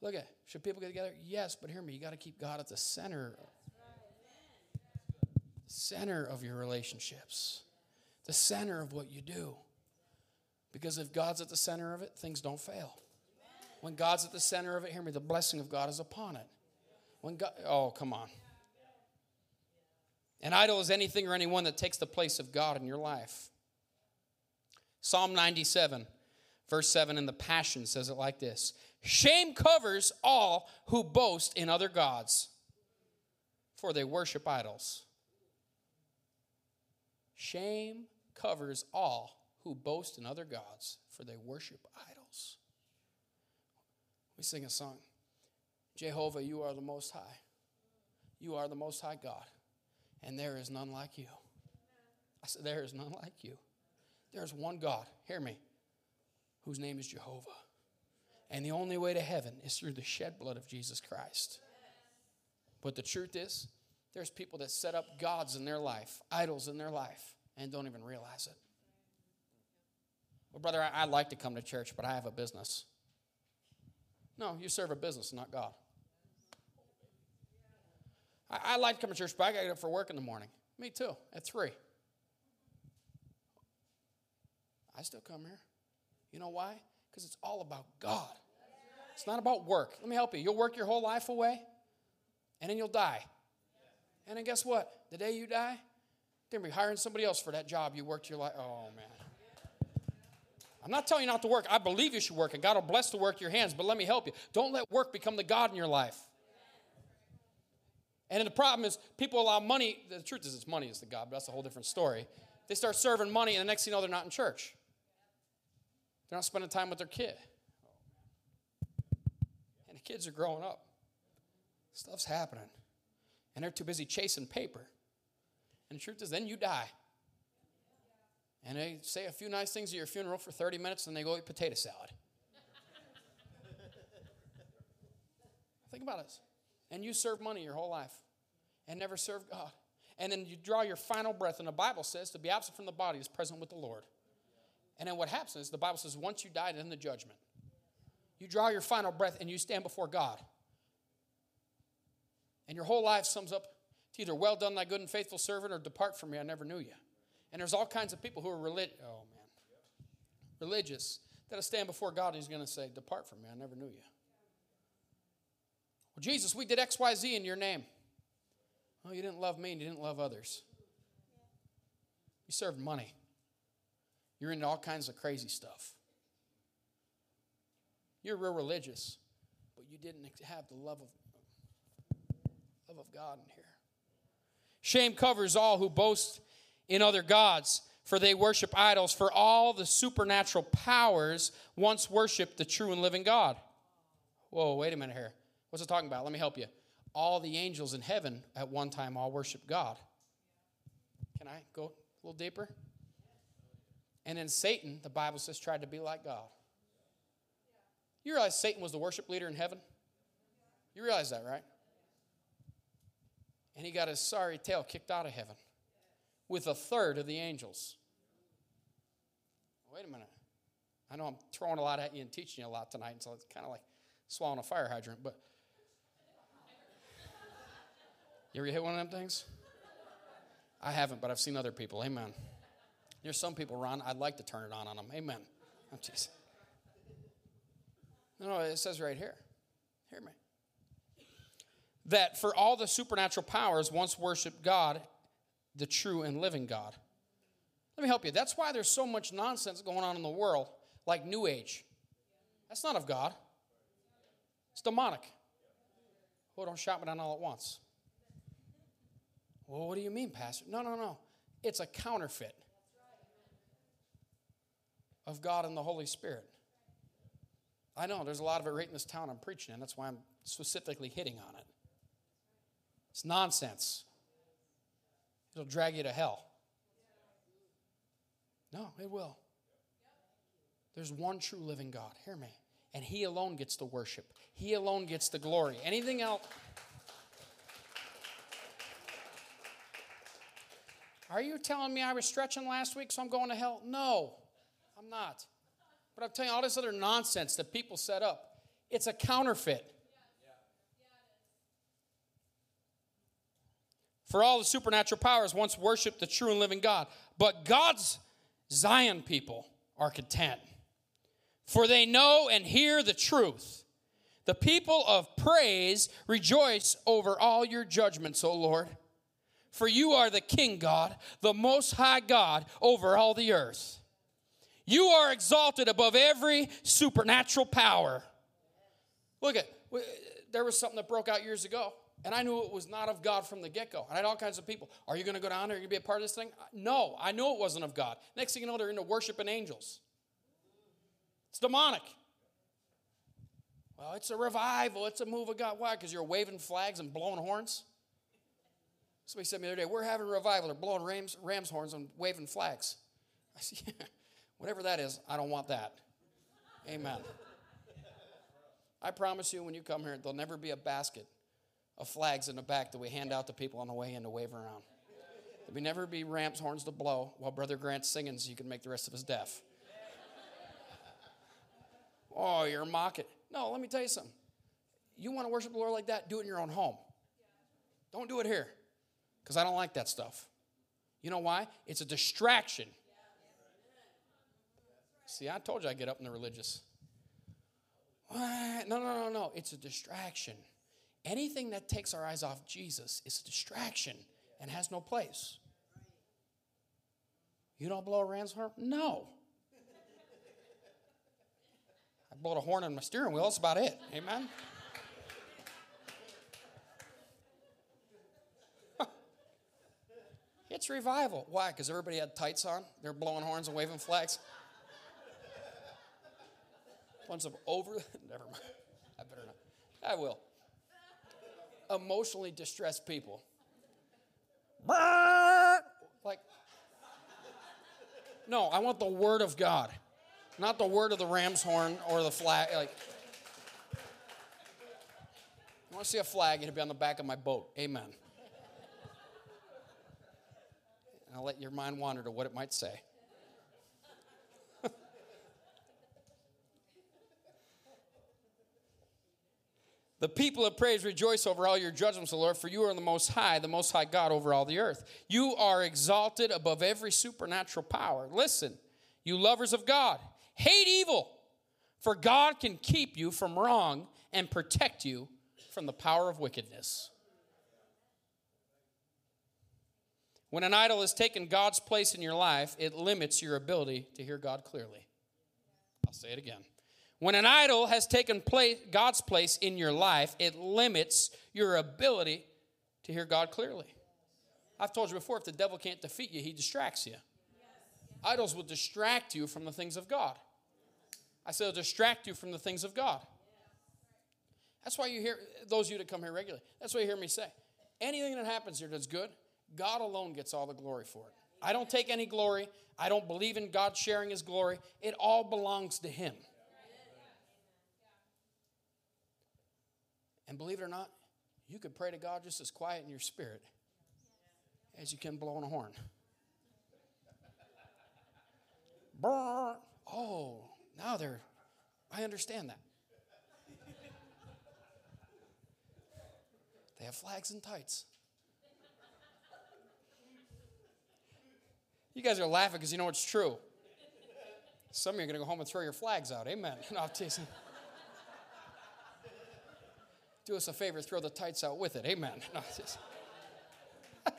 Look at, should people get together? Yes, but hear me, you got to keep God at the center center of your relationships, the center of what you do. Because if God's at the center of it, things don't fail. When God's at the center of it, hear me, the blessing of God is upon it. When God, oh, come on. An idol is anything or anyone that takes the place of God in your life. Psalm 97, verse 7 in the Passion says it like this Shame covers all who boast in other gods, for they worship idols. Shame covers all who boast in other gods, for they worship idols. We sing a song Jehovah, you are the Most High. You are the Most High God, and there is none like you. I said, There is none like you. There's one God, hear me, whose name is Jehovah. And the only way to heaven is through the shed blood of Jesus Christ. But the truth is, there's people that set up gods in their life, idols in their life, and don't even realize it. Well, brother, I, would like to come to church, but I have a business. No, you serve a business, not God. I, I like to come to church, but I got to get up for work in the morning. Me too, at 3. I still come here. You know why? Because it's all about God. It's not about work. Let me help you. You'll work your whole life away, and then you'll die. And then guess what? The day you die, they're going to be hiring somebody else for that job you worked your life. Oh, man. I'm not telling you not to work. I believe you should work, and God will bless the work of your hands, but let me help you. Don't let work become the God in your life. And the problem is, people allow money. The truth is, it's money is the God, but that's a whole different story. They start serving money, and the next thing you know, they're not in church. They're not spending time with their kid. And the kids are growing up. Stuff's happening and they're too busy chasing paper. And the truth is, then you die. And they say a few nice things at your funeral for 30 minutes, and they go eat potato salad. Think about this. And you serve money your whole life and never serve God. And then you draw your final breath, and the Bible says to be absent from the body is present with the Lord. And then what happens is the Bible says once you die, then the judgment. You draw your final breath and you stand before God. And your whole life sums up to either well done, thy good and faithful servant, or depart from me, I never knew you. And there's all kinds of people who are religious. Oh, man. Religious. That'll stand before God and he's going to say, Depart from me, I never knew you. Well, Jesus, we did XYZ in your name. Oh, you didn't love me and you didn't love others. You served money. You're into all kinds of crazy stuff. You're real religious, but you didn't have the love of love of God in here. Shame covers all who boast in other gods, for they worship idols, for all the supernatural powers once worshiped the true and living God. Whoa, wait a minute here. What's it talking about? Let me help you. All the angels in heaven at one time all worship God. Can I go a little deeper? And then Satan, the Bible says, tried to be like God. You realize Satan was the worship leader in heaven? You realize that, right? and he got his sorry tail kicked out of heaven with a third of the angels. Wait a minute. I know I'm throwing a lot at you and teaching you a lot tonight, and so it's kind of like swallowing a fire hydrant, but you ever hit one of them things? I haven't, but I've seen other people. Amen. There's some people, Ron, I'd like to turn it on on them. Amen. Oh, jeez. No, no, it says right here. Hear me. That for all the supernatural powers once worshiped God, the true and living God. Let me help you. That's why there's so much nonsense going on in the world, like New Age. That's not of God. It's demonic. Oh, don't shout me down all at once. Well, what do you mean, Pastor? No, no, no. It's a counterfeit of God and the Holy Spirit. I know there's a lot of it right in this town I'm preaching in. That's why I'm specifically hitting on it. It's nonsense. It'll drag you to hell. No, it will. There's one true living God. Hear me. And He alone gets the worship, He alone gets the glory. Anything else. Are you telling me I was stretching last week, so I'm going to hell? No, I'm not. But I'm telling you, all this other nonsense that people set up, it's a counterfeit. For all the supernatural powers once worshiped the true and living God. But God's Zion people are content, for they know and hear the truth. The people of praise rejoice over all your judgments, O Lord. For you are the King God, the Most High God over all the earth. You are exalted above every supernatural power. Look at, there was something that broke out years ago, and I knew it was not of God from the get go. I had all kinds of people. Are you going to go down there? Are you going to be a part of this thing? No, I knew it wasn't of God. Next thing you know, they're into worshiping angels. It's demonic. Well, it's a revival, it's a move of God. Why? Because you're waving flags and blowing horns? Somebody said to me the other day, We're having a revival. They're blowing rams, ram's horns and waving flags. I said, Yeah. Whatever that is, I don't want that. Amen. I promise you, when you come here, there'll never be a basket of flags in the back that we hand out to people on the way in to wave around. There'll never be ram's horns to blow while Brother Grant's singing so you can make the rest of us deaf. Oh, you're mocking. No, let me tell you something. You want to worship the Lord like that? Do it in your own home. Don't do it here because I don't like that stuff. You know why? It's a distraction. See, I told you I get up in the religious. What? No, no, no, no. It's a distraction. Anything that takes our eyes off Jesus is a distraction and has no place. You don't blow a ram's horn? No. I blow a horn on my steering wheel. That's about it. Amen. It's revival. Why? Because everybody had tights on. They're blowing horns and waving flags bunch of over, never mind. I better not. I will. Emotionally distressed people. Like, no, I want the word of God, not the word of the ram's horn or the flag. Like, I want to see a flag, it'll be on the back of my boat. Amen. And I'll let your mind wander to what it might say. The people of praise rejoice over all your judgments, O Lord, for you are the most high, the most high God over all the earth. You are exalted above every supernatural power. Listen, you lovers of God, hate evil, for God can keep you from wrong and protect you from the power of wickedness. When an idol has taken God's place in your life, it limits your ability to hear God clearly. I'll say it again. When an idol has taken place, God's place in your life, it limits your ability to hear God clearly. I've told you before if the devil can't defeat you, he distracts you. Idols will distract you from the things of God. I said, they'll distract you from the things of God. That's why you hear, those of you that come here regularly, that's why you hear me say, anything that happens here that's good, God alone gets all the glory for it. I don't take any glory. I don't believe in God sharing his glory. It all belongs to him. And believe it or not, you could pray to God just as quiet in your spirit as you can blowing a horn. Oh, Now they're, I understand that. They have flags and tights. You guys are laughing because you know it's true. Some of you are going to go home and throw your flags out. Amen. No. Do us a favor, throw the tights out with it. Amen. No, just...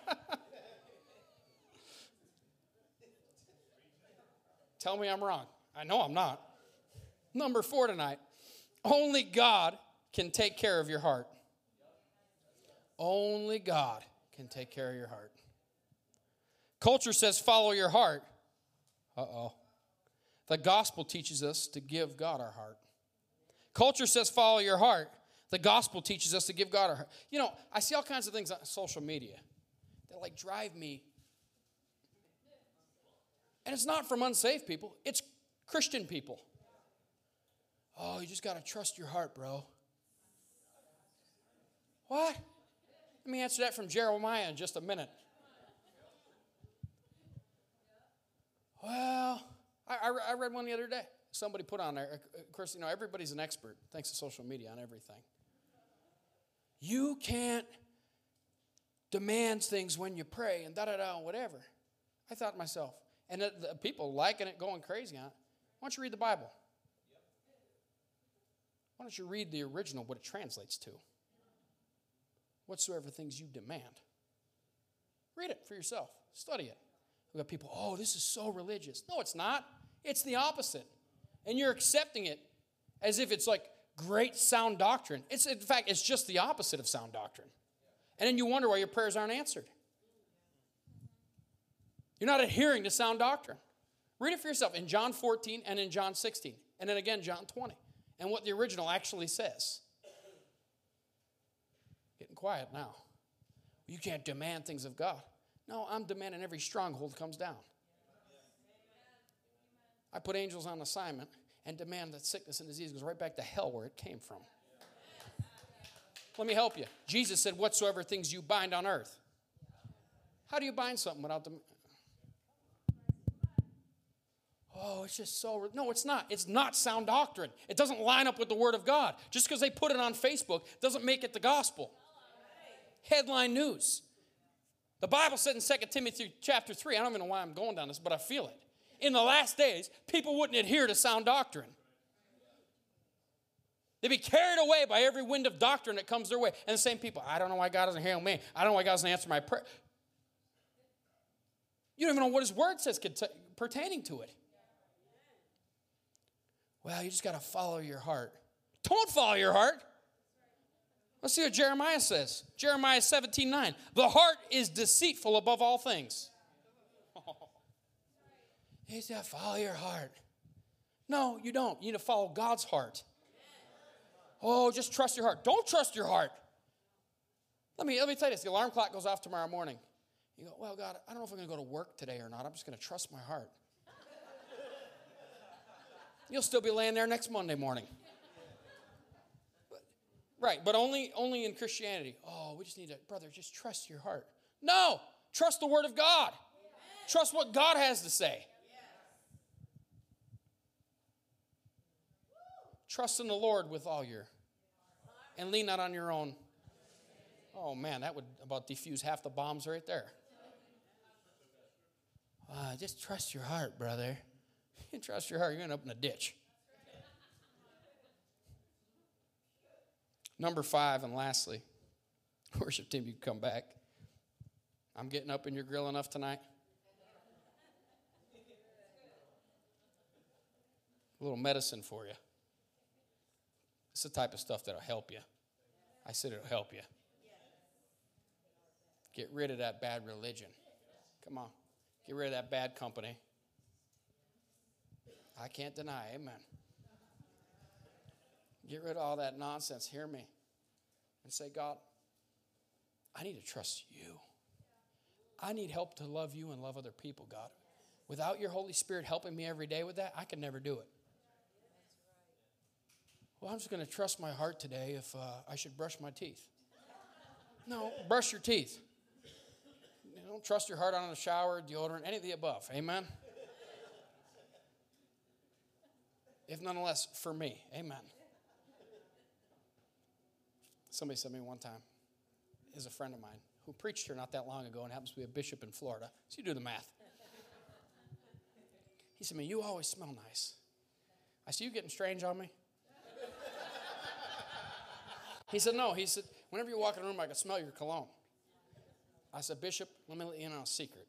Tell me I'm wrong. I know I'm not. Number four tonight only God can take care of your heart. Only God can take care of your heart. Culture says follow your heart. Uh oh. The gospel teaches us to give God our heart. Culture says follow your heart. The gospel teaches us to give God our heart. You know, I see all kinds of things on social media that like drive me. And it's not from unsafe people, it's Christian people. Oh, you just got to trust your heart, bro. What? Let me answer that from Jeremiah in just a minute. Well, I, I, read one the other day. Somebody put on there, uh, of course, you know, everybody's an expert, thanks to social media, on everything. You can't demand things when you pray and da da da, whatever. I thought to myself, and the, the people liking it, going crazy on it. Why don't you read the Bible? Why don't you read the original, what it translates to? Whatsoever things you demand. Read it for yourself, study it. We've got people, oh, this is so religious. No, it's not. It's the opposite. And you're accepting it as if it's like great sound doctrine. It's in fact, it's just the opposite of sound doctrine. And then you wonder why your prayers aren't answered. You're not adhering to sound doctrine. Read it for yourself in John 14 and in John 16, and then again John 20, and what the original actually says. Getting quiet now. You can't demand things of God. No, I'm demanding every stronghold comes down. I put angels on assignment and demand that sickness and disease goes right back to hell where it came from. Let me help you. Jesus said, Whatsoever things you bind on earth. How do you bind something without the. Oh, it's just so. No, it's not. It's not sound doctrine. It doesn't line up with the Word of God. Just because they put it on Facebook doesn't make it the gospel. Headline news. The Bible said in 2 Timothy chapter 3, I don't even know why I'm going down this, but I feel it. In the last days, people wouldn't adhere to sound doctrine. They'd be carried away by every wind of doctrine that comes their way. And the same people, I don't know why God doesn't hear me. I don't know why God doesn't answer my prayer. You don't even know what His Word says pertaining to it. Well, you just got to follow your heart. Don't follow your heart. Let's see what Jeremiah says. Jeremiah 17 9. The heart is deceitful above all things. He said, follow your heart. No, you don't. You need to follow God's heart. Oh, just trust your heart. Don't trust your heart. Let me, let me tell you this the alarm clock goes off tomorrow morning. You go, well, God, I don't know if I'm going to go to work today or not. I'm just going to trust my heart. You'll still be laying there next Monday morning. Right, but only only in Christianity. Oh, we just need to, brother, just trust your heart. No, trust the word of God. Trust what God has to say. Trust in the Lord with all your and lean not on your own. Oh man, that would about defuse half the bombs right there. Uh, just trust your heart, brother. You trust your heart, you're going to up in a ditch. Number five, and lastly, worship team, you come back. I'm getting up in your grill enough tonight. A little medicine for you. It's the type of stuff that'll help you. I said it'll help you. Get rid of that bad religion. Come on. Get rid of that bad company. I can't deny, amen. Get rid of all that nonsense. Hear me. And say, God, I need to trust you. I need help to love you and love other people, God. Without your Holy Spirit helping me every day with that, I can never do it. Well, I'm just going to trust my heart today if uh, I should brush my teeth. No, brush your teeth. You don't trust your heart on a shower, deodorant, any of the above. Amen? if nonetheless for me. Amen. Somebody said to me one time, is a friend of mine who preached here not that long ago and happens to be a bishop in Florida. So you do the math. He said, Man, you always smell nice. I said, You getting strange on me? He said, No. He said, Whenever you walk in a room, I can smell your cologne. I said, Bishop, let me let you in on a secret.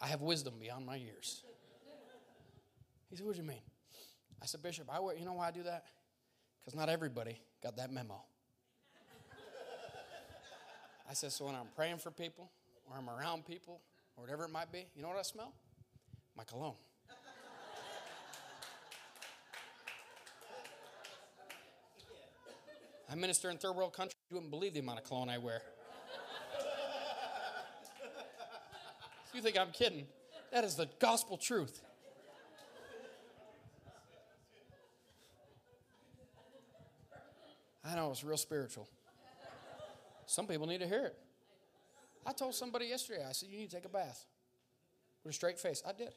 I have wisdom beyond my years. He said, What do you mean? I said, Bishop, I wear, you know why I do that? Because not everybody got that memo. I said, So when I'm praying for people, or I'm around people, or whatever it might be, you know what I smell? My cologne. I minister in third world countries. You wouldn't believe the amount of cologne I wear. you think I'm kidding? That is the gospel truth. I know it's real spiritual. Some people need to hear it. I told somebody yesterday, I said, You need to take a bath with a straight face. I did.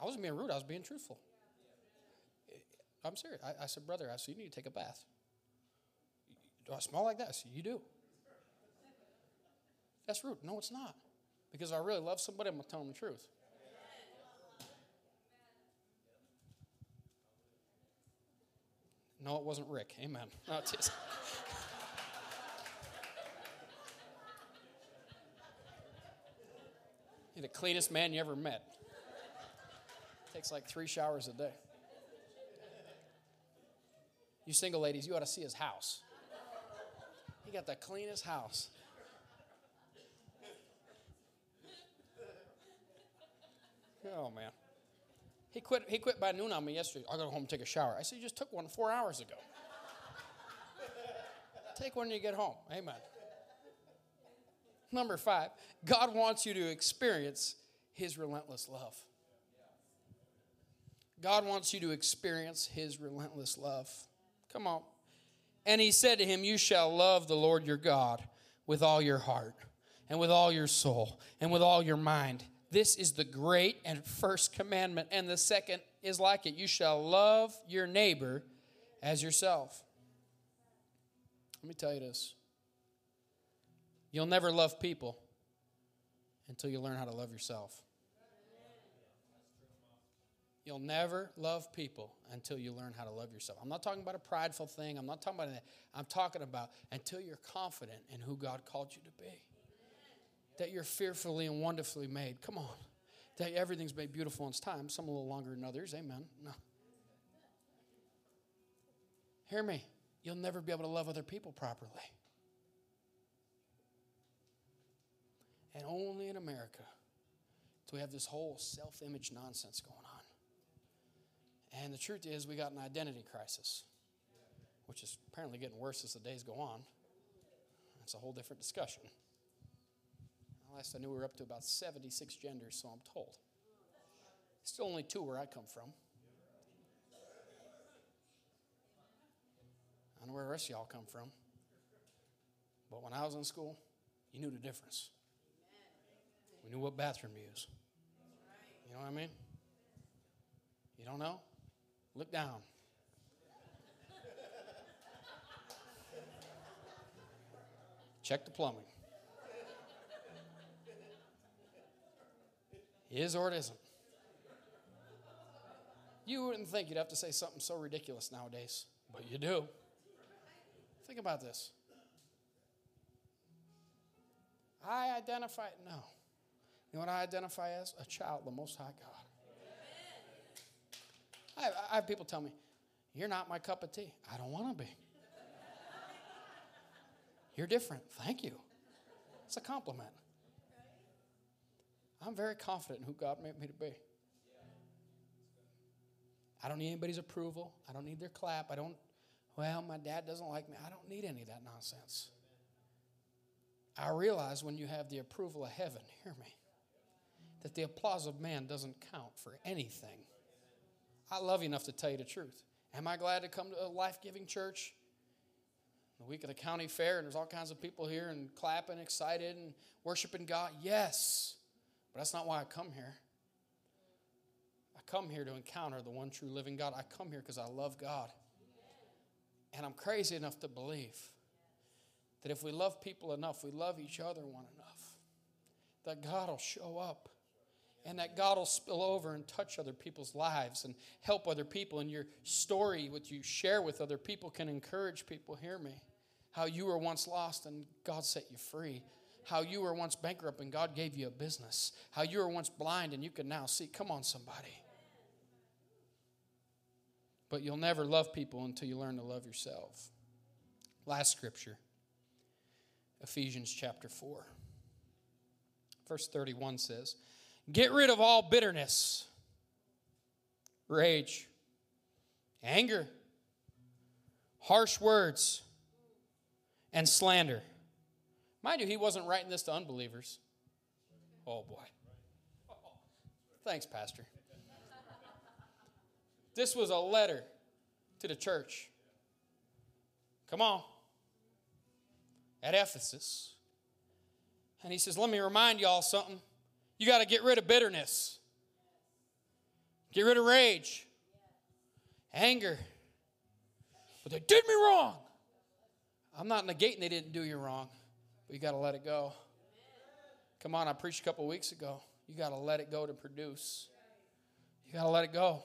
I wasn't being rude, I was being truthful. I'm serious. I, I said, Brother, I said, You need to take a bath. Do I smell like that? I said, You do. That's rude. No, it's not. Because I really love somebody, I'm going to tell them the truth. No, it wasn't Rick. Amen. No, just, You're the cleanest man you ever met. Takes like three showers a day. You single ladies, you ought to see his house. He got the cleanest house. Oh man. He quit he quit by noon on me yesterday. I gotta go home and take a shower. I said, You just took one four hours ago. take one when you get home. Amen. Number five, God wants you to experience his relentless love. God wants you to experience his relentless love. Come on. And he said to him, You shall love the Lord your God with all your heart, and with all your soul, and with all your mind. This is the great and first commandment. And the second is like it you shall love your neighbor as yourself. Let me tell you this you'll never love people until you learn how to love yourself. You'll never love people until you learn how to love yourself. I'm not talking about a prideful thing. I'm not talking about that. I'm talking about until you're confident in who God called you to be. That you're fearfully and wonderfully made. Come on. That everything's made beautiful in its time. Some a little longer than others. Amen. No. Hear me. You'll never be able to love other people properly. And only in America do we have this whole self image nonsense going on. And the truth is, we got an identity crisis, which is apparently getting worse as the days go on. That's a whole different discussion. Last I knew, we were up to about 76 genders, so I'm told. Still only two where I come from. I don't know where the rest of y'all come from. But when I was in school, you knew the difference. We knew what bathroom to use. You know what I mean? You don't know? Look down. Check the plumbing. Is or it isn't. You wouldn't think you'd have to say something so ridiculous nowadays, but you do. Think about this. I identify, no. You know what I identify as? A child the Most High God. I, I have people tell me, You're not my cup of tea. I don't want to be. You're different. Thank you. It's a compliment. I'm very confident in who God made me to be. I don't need anybody's approval. I don't need their clap. I don't, well, my dad doesn't like me. I don't need any of that nonsense. I realize when you have the approval of heaven, hear me, that the applause of man doesn't count for anything. I love you enough to tell you the truth. Am I glad to come to a life giving church? The week of the county fair, and there's all kinds of people here and clapping, excited, and worshiping God. Yes. But that's not why I come here. I come here to encounter the one true living God. I come here because I love God. And I'm crazy enough to believe that if we love people enough, we love each other one enough, that God will show up and that God will spill over and touch other people's lives and help other people. And your story, what you share with other people, can encourage people. Hear me. How you were once lost and God set you free. How you were once bankrupt and God gave you a business. How you were once blind and you can now see. Come on, somebody. But you'll never love people until you learn to love yourself. Last scripture Ephesians chapter 4. Verse 31 says, Get rid of all bitterness, rage, anger, harsh words, and slander. Mind you, he wasn't writing this to unbelievers. Oh boy. Thanks, Pastor. This was a letter to the church. Come on. At Ephesus. And he says, Let me remind y'all something. You got to get rid of bitterness, get rid of rage, anger. But they did me wrong. I'm not negating they didn't do you wrong, but you got to let it go. Come on, I preached a couple weeks ago. You got to let it go to produce. You got to let it go.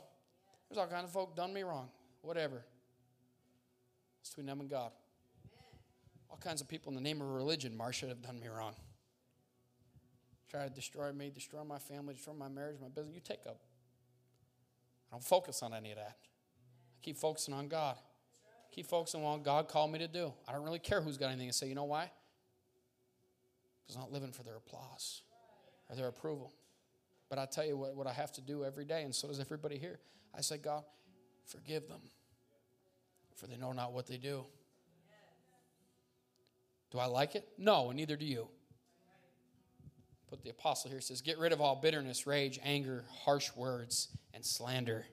There's all kinds of folk done me wrong. Whatever. It's between them and God. All kinds of people in the name of religion, Marcia, have done me wrong. Try to destroy me, destroy my family, destroy my marriage, my business. You take up. I don't focus on any of that. I keep focusing on God. Keep focusing on what God called me to do. I don't really care who's got anything to say. You know why? Because I'm not living for their applause or their approval. But I tell you what, what I have to do every day, and so does everybody here. I say, God, forgive them, for they know not what they do. Do I like it? No, and neither do you. But the apostle here says, Get rid of all bitterness, rage, anger, harsh words, and slander,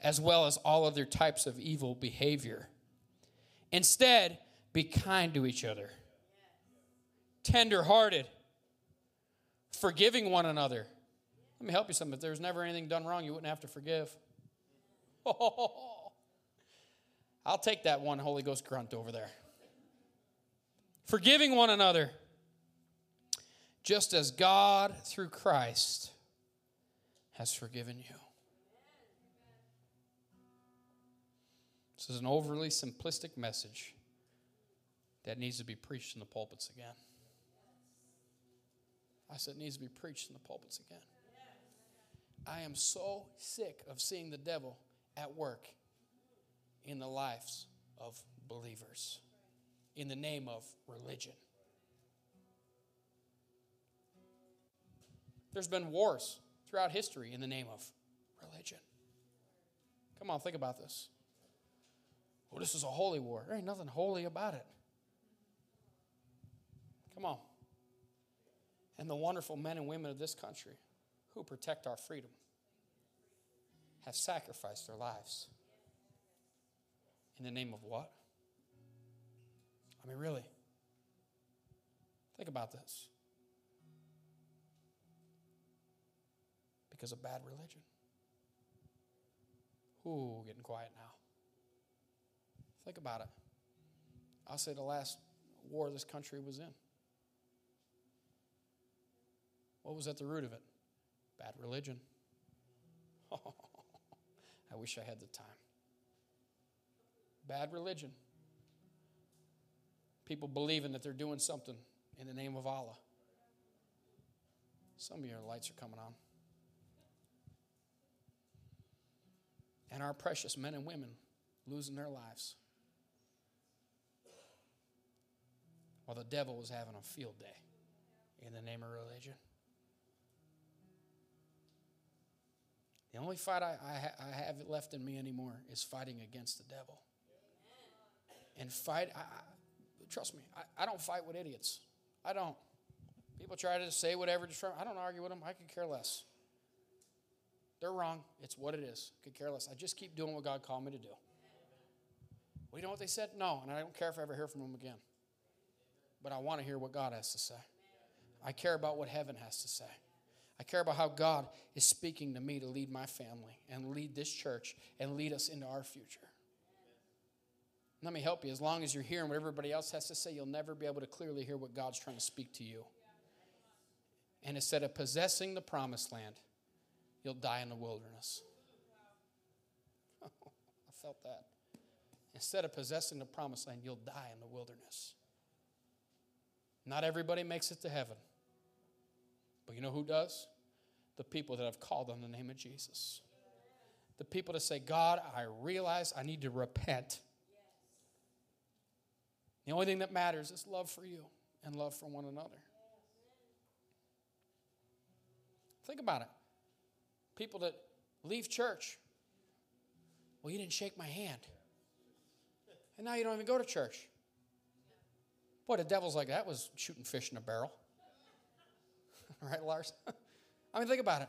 as well as all other types of evil behavior. Instead, be kind to each other, tender hearted, forgiving one another. Let me help you something. If there was never anything done wrong, you wouldn't have to forgive. Oh, I'll take that one Holy Ghost grunt over there. Forgiving one another just as God, through Christ, has forgiven you. This is an overly simplistic message that needs to be preached in the pulpits again. I said, it needs to be preached in the pulpits again. I am so sick of seeing the devil at work in the lives of believers in the name of religion. There's been wars throughout history in the name of religion. Come on, think about this. Well, this is a holy war. There ain't nothing holy about it. Come on. And the wonderful men and women of this country who protect our freedom have sacrificed their lives. In the name of what? I mean, really. Think about this. Because of bad religion. Ooh, getting quiet now. Think about it. I'll say the last war this country was in. What was at the root of it? Bad religion. I wish I had the time. Bad religion. People believing that they're doing something in the name of Allah. Some of your lights are coming on. And our precious men and women losing their lives while the devil was having a field day in the name of religion. The only fight I, I, I have left in me anymore is fighting against the devil. And fight, I, trust me, I, I don't fight with idiots. I don't. People try to say whatever, I don't argue with them. I could care less. They're wrong. It's what it is. Could care less. I just keep doing what God called me to do. Well, you know what they said? No, and I don't care if I ever hear from them again. But I want to hear what God has to say. I care about what heaven has to say. I care about how God is speaking to me to lead my family and lead this church and lead us into our future. Let me help you. As long as you're hearing what everybody else has to say, you'll never be able to clearly hear what God's trying to speak to you. And instead of possessing the promised land, you'll die in the wilderness. I felt that. Instead of possessing the promised land, you'll die in the wilderness. Not everybody makes it to heaven. But you know who does? The people that have called on the name of Jesus. The people that say, God, I realize I need to repent. The only thing that matters is love for you and love for one another. Think about it. People that leave church. Well, you didn't shake my hand. And now you don't even go to church. Boy, the devil's like, that was shooting fish in a barrel. right, Lars? I mean, think about it.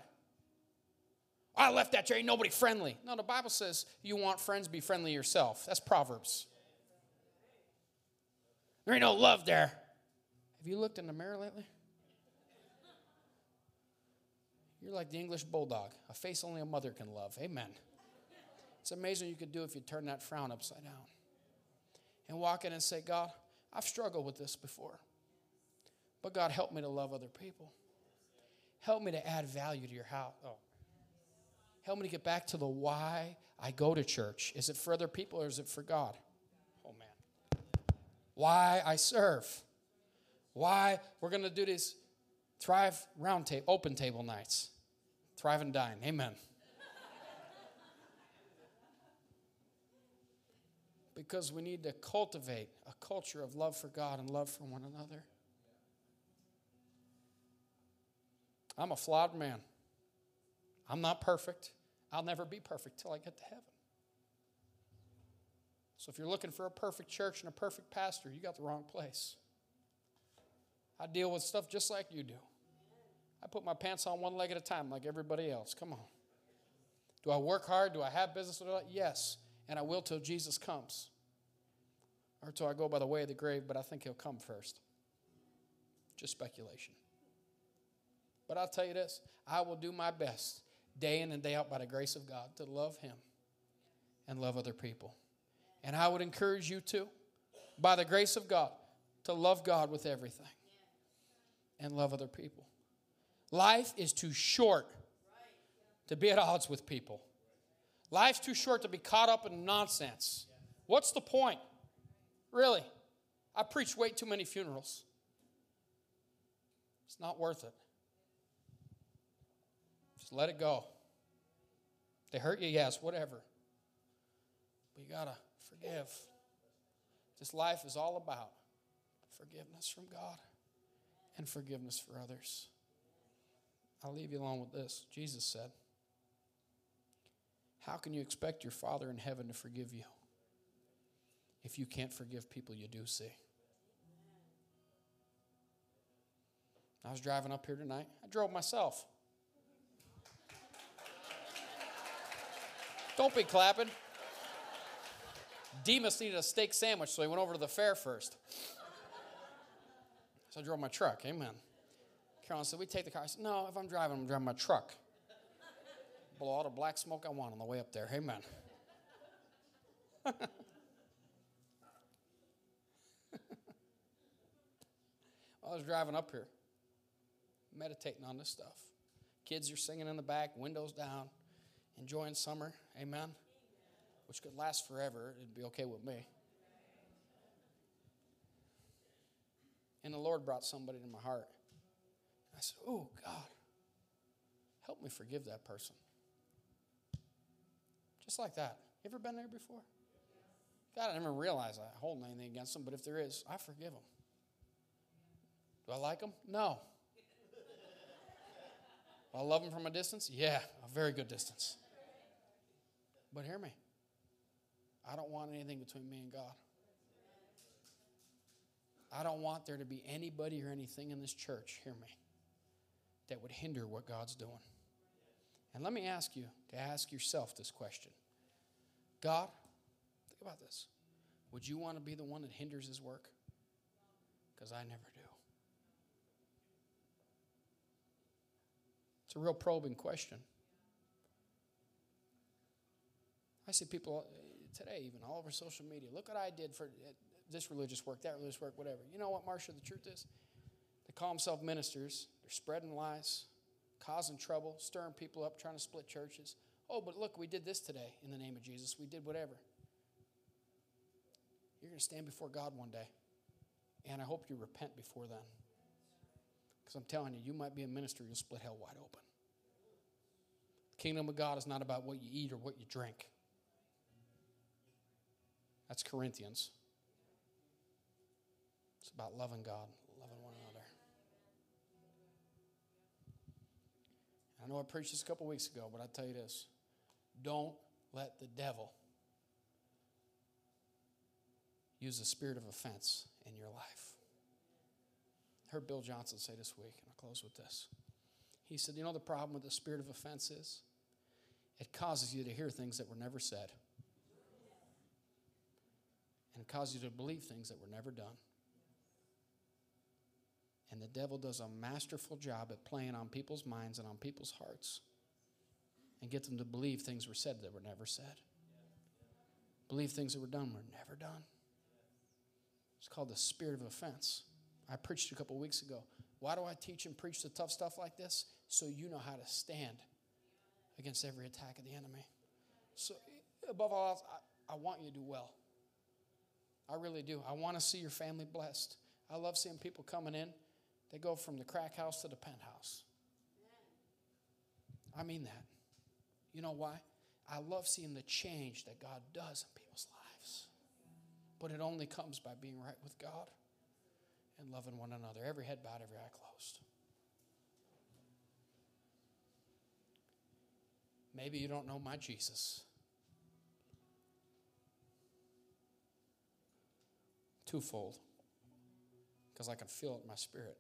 I left that church, ain't nobody friendly. No, the Bible says you want friends, be friendly yourself. That's Proverbs. There ain't no love there. Have you looked in the mirror lately? You're like the English bulldog, a face only a mother can love. Amen. It's amazing what you could do if you turn that frown upside down and walk in and say, God, I've struggled with this before. But God, help me to love other people. Help me to add value to your house. Oh. Help me to get back to the why I go to church. Is it for other people or is it for God? Oh, man. Why I serve. Why we're going to do these Thrive round table, open table nights. Thrive and dine. Amen. because we need to cultivate a culture of love for God and love for one another. I'm a flawed man. I'm not perfect. I'll never be perfect till I get to heaven. So if you're looking for a perfect church and a perfect pastor, you got the wrong place. I deal with stuff just like you do. I put my pants on one leg at a time like everybody else. Come on. Do I work hard? Do I have business? Yes and I will till Jesus comes. Or till I go by the way of the grave, but I think he'll come first. Just speculation. But I'll tell you this I will do my best, day in and day out, by the grace of God, to love him and love other people. And I would encourage you to, by the grace of God, to love God with everything and love other people. Life is too short to be at odds with people. Life's too short to be caught up in nonsense. What's the point? Really? I preach way too many funerals. It's not worth it. Just let it go. They hurt you, yes, whatever. But you got to forgive. This life is all about forgiveness from God and forgiveness for others. I'll leave you alone with this. Jesus said, how can you expect your Father in heaven to forgive you if you can't forgive people you do see? I was driving up here tonight. I drove myself. Don't be clapping. Demas needed a steak sandwich, so he went over to the fair first. So I drove my truck. Amen. Carolyn said, We take the car. I said, No, if I'm driving, I'm driving my truck blow all the black smoke I want on the way up there. Amen. I was driving up here, meditating on this stuff. Kids are singing in the back, windows down, enjoying summer. Amen. Which could last forever. It'd be okay with me. And the Lord brought somebody to my heart. I said, Oh, God, help me forgive that person. Just like that. You ever been there before? God, I never realized I hold anything against them, but if there is, I forgive them. Do I like them? No. I love them from a distance? Yeah, a very good distance. But hear me. I don't want anything between me and God. I don't want there to be anybody or anything in this church, hear me, that would hinder what God's doing. And let me ask you to ask yourself this question God, think about this. Would you want to be the one that hinders his work? Because I never do. It's a real probing question. I see people today, even all over social media. Look what I did for this religious work, that religious work, whatever. You know what, Marcia, the truth is? They call themselves ministers. They're spreading lies, causing trouble, stirring people up, trying to split churches. Oh, but look, we did this today in the name of Jesus. We did whatever. You're going to stand before God one day. And I hope you repent before then. Because I'm telling you, you might be a minister, you'll split hell wide open. The kingdom of God is not about what you eat or what you drink. That's Corinthians. It's about loving God, loving one another. I know I preached this a couple weeks ago, but I tell you this don't let the devil use the spirit of offense in your life. I heard Bill Johnson say this week, and I'll close with this. He said, You know, the problem with the spirit of offense is it causes you to hear things that were never said, and it causes you to believe things that were never done. And the devil does a masterful job at playing on people's minds and on people's hearts and get them to believe things were said that were never said. Believe things that were done were never done. It's called the spirit of offense. I preached a couple weeks ago. Why do I teach and preach the tough stuff like this? So you know how to stand against every attack of the enemy. So, above all else, I, I want you to do well. I really do. I want to see your family blessed. I love seeing people coming in. They go from the crack house to the penthouse. I mean that. You know why? I love seeing the change that God does in people's lives. But it only comes by being right with God and loving one another. Every head bowed, every eye closed. Maybe you don't know my Jesus. Twofold, because I can feel it in my spirit.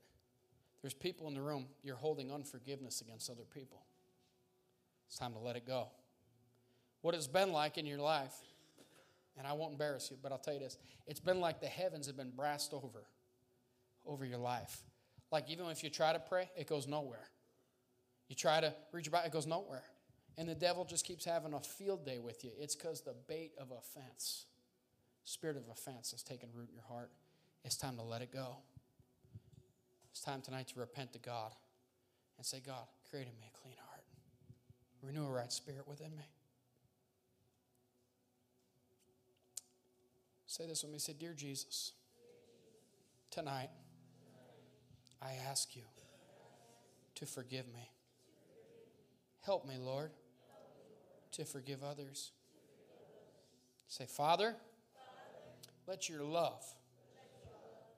There's people in the room, you're holding unforgiveness against other people. It's time to let it go. What it's been like in your life, and I won't embarrass you, but I'll tell you this it's been like the heavens have been brassed over over your life. Like even if you try to pray, it goes nowhere. You try to your Bible, it goes nowhere. And the devil just keeps having a field day with you. It's because the bait of offense, spirit of offense, has taken root in your heart. It's time to let it go. It's time tonight to repent to God and say, God, create in me a clean heart. Renew a right spirit within me. Say this with me. Say, Dear Jesus, tonight I ask you to forgive me. Help me, Lord, to forgive others. Say, Father, let your love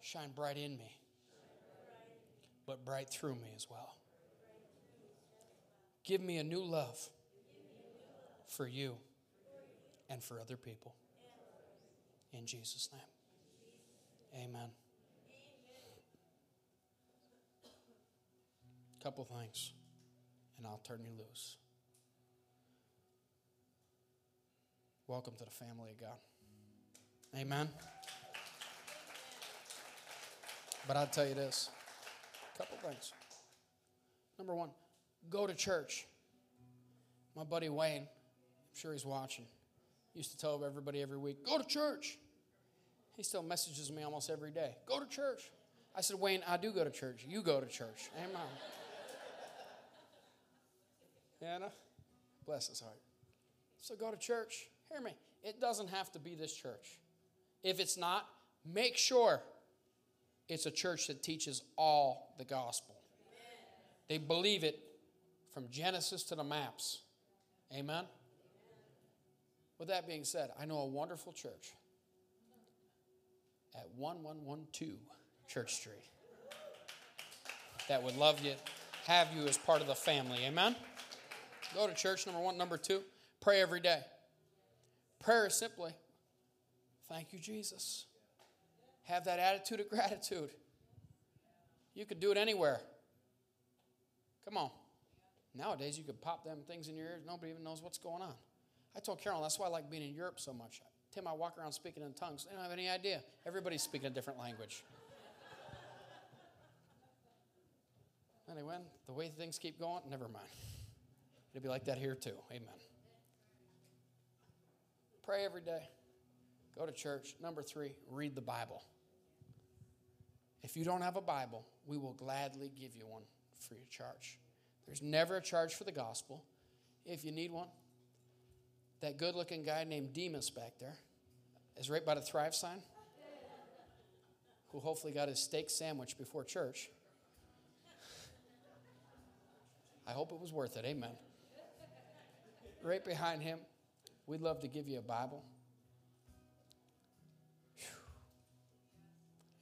shine bright in me, but bright through me as well. Give me a new love for you and for other people. In Jesus' name, amen. A Couple things, and I'll turn you loose. Welcome to the family of God. Amen. But I'll tell you this couple things. Number one, go to church. My buddy Wayne, I'm sure he's watching, used to tell everybody every week, go to church. He still messages me almost every day, go to church. I said, Wayne, I do go to church. You go to church. Amen. Anna, bless his heart. So go to church. Hear me. It doesn't have to be this church. If it's not, make sure it's a church that teaches all the gospel. They believe it from Genesis to the maps. Amen? With that being said, I know a wonderful church at 1112 Church Street that would love you, have you as part of the family. Amen? Go to church, number one. Number two, pray every day. Prayer is simply, thank you, Jesus. Have that attitude of gratitude. You could do it anywhere. Come on. Nowadays, you could pop them things in your ears. Nobody even knows what's going on. I told Carol that's why I like being in Europe so much. Tim, I walk around speaking in tongues. They don't have any idea. Everybody's speaking a different language. Anyway, the way things keep going, never mind. It'll be like that here too. Amen. Pray every day. Go to church. Number three, read the Bible. If you don't have a Bible, we will gladly give you one free of charge. There's never a charge for the gospel. If you need one, that good looking guy named Demas back there is right by the Thrive sign, who hopefully got his steak sandwich before church. I hope it was worth it. Amen. Right behind him, we'd love to give you a Bible.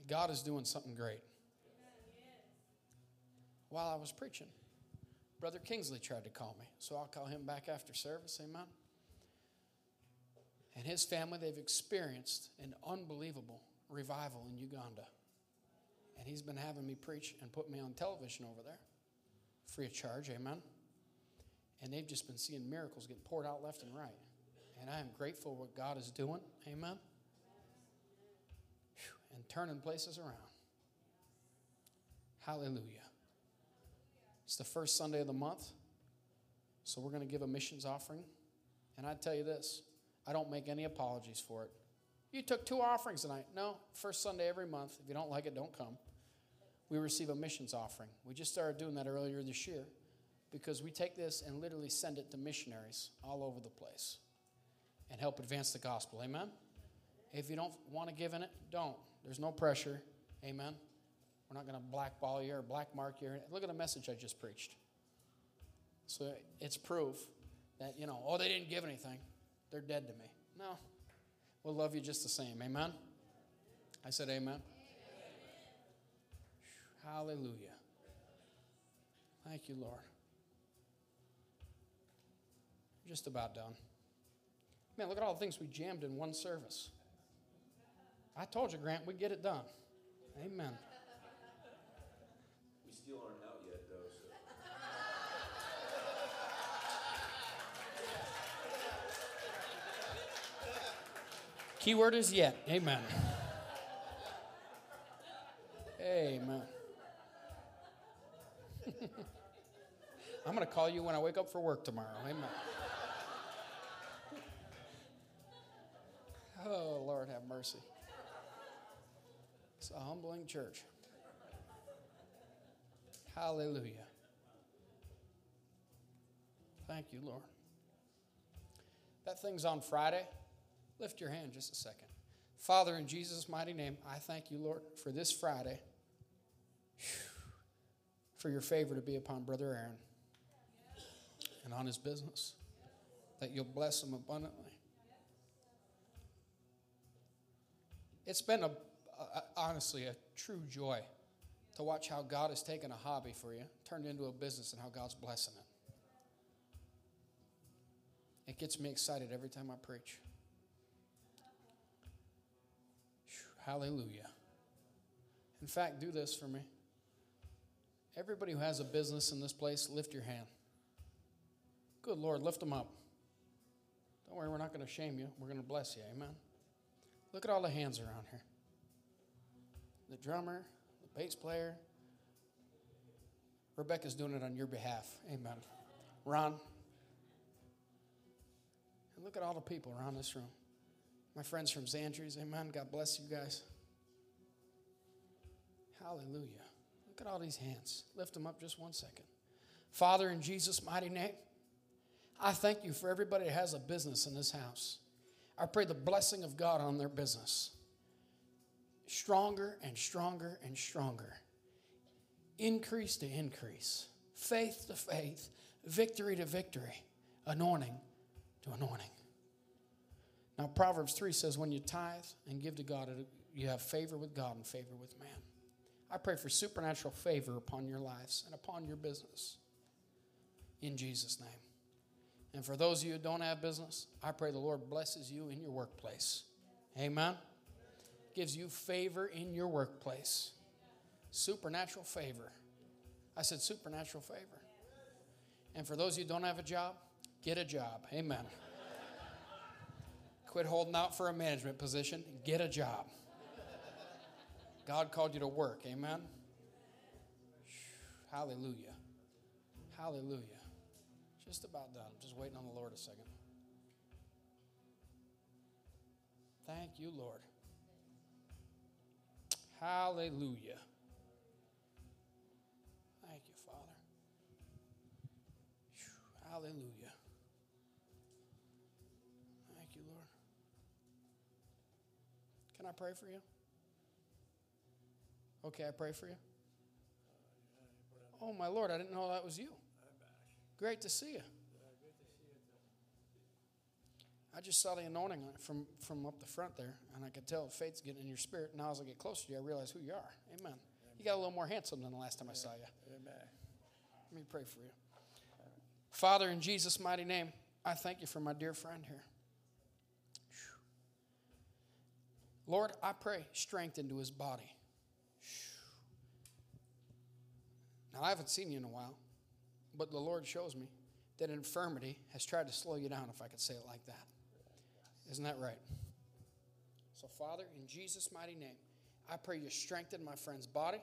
God is doing something great. While I was preaching, Brother Kingsley tried to call me, so I'll call him back after service. Amen. And his family, they've experienced an unbelievable revival in Uganda. And he's been having me preach and put me on television over there, free of charge. Amen. And they've just been seeing miracles getting poured out left and right. And I am grateful what God is doing. Amen and turning places around. Hallelujah. It's the first Sunday of the month, so we're going to give a missions offering. And I tell you this I don't make any apologies for it. You took two offerings tonight. No, first Sunday every month. If you don't like it, don't come. We receive a missions offering. We just started doing that earlier this year because we take this and literally send it to missionaries all over the place and help advance the gospel. Amen? If you don't want to give in it, don't. There's no pressure. Amen. We're not going to blackball you or black mark you. Look at the message I just preached. So it's proof that, you know, oh, they didn't give anything. They're dead to me. No. We'll love you just the same. Amen. I said, Amen. amen. Hallelujah. Thank you, Lord. Just about done. Man, look at all the things we jammed in one service. I told you, Grant, we get it done. Amen. We still aren't out yet, though. So. Keyword is yet. Amen. Amen. I'm going to call you when I wake up for work tomorrow. Amen. Oh, Lord, have mercy. It's a humbling church. Hallelujah. Thank you, Lord. That thing's on Friday. Lift your hand just a second. Father, in Jesus' mighty name, I thank you, Lord, for this Friday, for your favor to be upon Brother Aaron and on his business, that you'll bless him abundantly. It's been a honestly a true joy to watch how God has taken a hobby for you, turned it into a business, and how God's blessing it. It gets me excited every time I preach. Hallelujah. In fact, do this for me. Everybody who has a business in this place, lift your hand. Good Lord, lift them up. Don't worry, we're not going to shame you. We're going to bless you. Amen. Look at all the hands around here the drummer, the bass player. Rebecca's doing it on your behalf. Amen. Ron. And look at all the people around this room. My friends from Zandries. Amen. God bless you guys. Hallelujah. Look at all these hands. Lift them up just one second. Father, in Jesus' mighty name, I thank you for everybody that has a business in this house. I pray the blessing of God on their business stronger and stronger and stronger. Increase to increase, faith to faith, victory to victory, anointing to anointing. Now, Proverbs 3 says, when you tithe and give to God, you have favor with God and favor with man. I pray for supernatural favor upon your lives and upon your business. In Jesus' name. And for those of you who don't have business, I pray the Lord blesses you in your workplace. Amen gives you favor in your workplace. Supernatural favor. I said supernatural favor. And for those who don't have a job, get a job. Amen. Quit holding out for a management position. Get a job. God called you to work. Amen. Hallelujah. Hallelujah. Just about done. I'm Just waiting on the Lord a second. Thank you, Lord. Hallelujah. Thank you, Father. Phew, Hallelujah. Thank you, Lord. Can I pray for you? Okay, I pray for you. Oh, my Lord, I didn't know that was you. Great to see you. I just saw the anointing from, from up the front there, and I could tell faith's getting in your spirit. Now, as I get closer to you, I realize who you are. Amen. You got a little more handsome than the last time I saw you. Amen. Let me pray for you. Father, in Jesus' mighty name, I thank you for my dear friend here. Lord, I pray strength into his body. Now, I haven't seen you in a while, but the Lord shows me that infirmity has tried to slow you down, if I could say it like that. Isn't that right? So, Father, in Jesus' mighty name, I pray you strengthen my friend's body.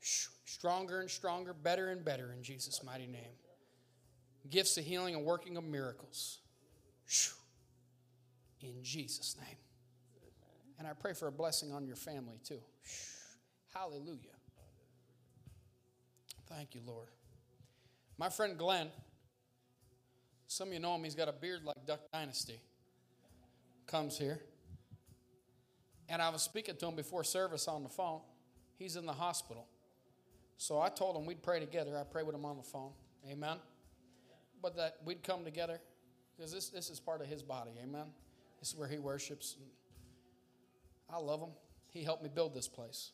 Stronger and stronger, better and better in Jesus' mighty name. Gifts of healing and working of miracles. In Jesus' name. And I pray for a blessing on your family too. Hallelujah. Thank you, Lord. My friend Glenn, some of you know him, he's got a beard like Duck Dynasty. Comes here. And I was speaking to him before service on the phone. He's in the hospital. So I told him we'd pray together. I prayed with him on the phone. Amen. But that we'd come together because this, this is part of his body. Amen. This is where he worships. I love him. He helped me build this place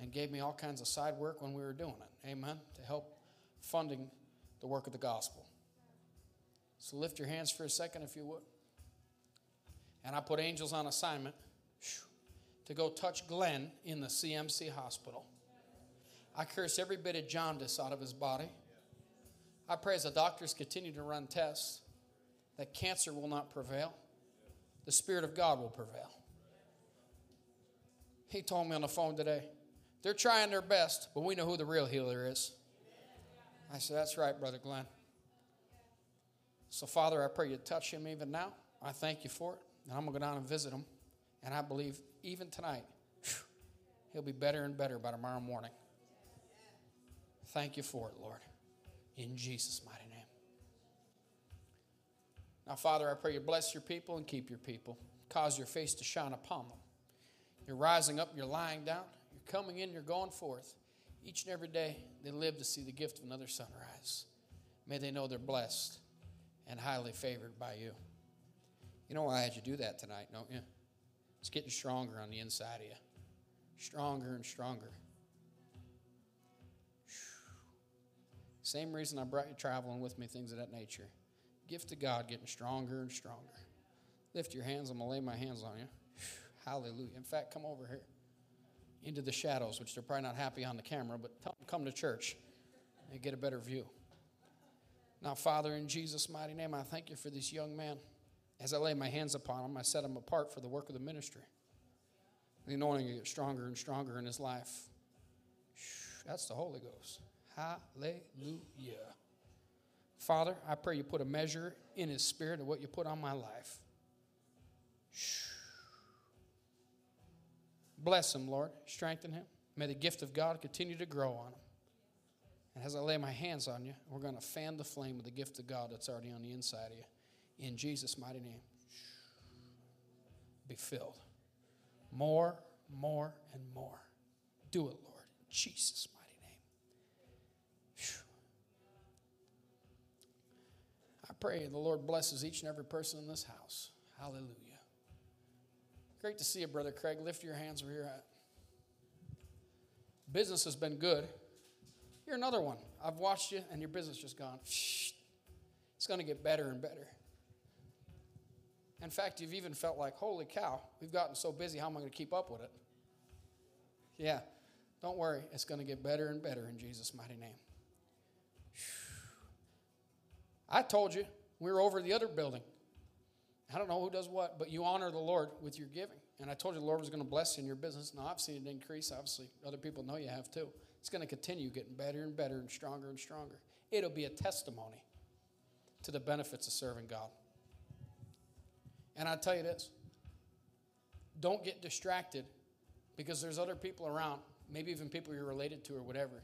and gave me all kinds of side work when we were doing it. Amen. To help funding the work of the gospel. So lift your hands for a second, if you would. And I put angels on assignment to go touch Glenn in the CMC hospital. I curse every bit of jaundice out of his body. I pray as the doctors continue to run tests that cancer will not prevail, the Spirit of God will prevail. He told me on the phone today, they're trying their best, but we know who the real healer is. I said, That's right, Brother Glenn. So, Father, I pray you touch him even now. I thank you for it. And I'm going to go down and visit him. And I believe even tonight, he'll be better and better by tomorrow morning. Thank you for it, Lord. In Jesus' mighty name. Now, Father, I pray you bless your people and keep your people. Cause your face to shine upon them. You're rising up, you're lying down, you're coming in, you're going forth. Each and every day, they live to see the gift of another sunrise. May they know they're blessed and highly favored by you. You know why I had you do that tonight, don't you? It's getting stronger on the inside of you. Stronger and stronger. Same reason I brought you traveling with me, things of that nature. Gift of God getting stronger and stronger. Lift your hands, I'm going to lay my hands on you. Hallelujah. In fact, come over here into the shadows, which they're probably not happy on the camera, but come to church and get a better view. Now, Father, in Jesus' mighty name, I thank you for this young man. As I lay my hands upon him, I set him apart for the work of the ministry. The anointing gets stronger and stronger in his life. That's the Holy Ghost. Hallelujah. Father, I pray you put a measure in his spirit of what you put on my life. Bless him, Lord. Strengthen him. May the gift of God continue to grow on him. And as I lay my hands on you, we're going to fan the flame of the gift of God that's already on the inside of you. In Jesus' mighty name. Be filled. More, more, and more. Do it, Lord. In Jesus' mighty name. I pray the Lord blesses each and every person in this house. Hallelujah. Great to see you, Brother Craig. Lift your hands where you're at. Business has been good. You're another one. I've watched you, and your business just gone. It's going to get better and better. In fact, you've even felt like, holy cow, we've gotten so busy, how am I going to keep up with it? Yeah, don't worry. It's going to get better and better in Jesus' mighty name. I told you we were over the other building. I don't know who does what, but you honor the Lord with your giving. And I told you the Lord was going to bless you in your business. Now, I've seen it increase. Obviously, other people know you have too. it's going to continue getting better and better and stronger and stronger. It'll be a testimony to the benefits of serving God. And I tell you this don't get distracted because there's other people around, maybe even people you're related to or whatever,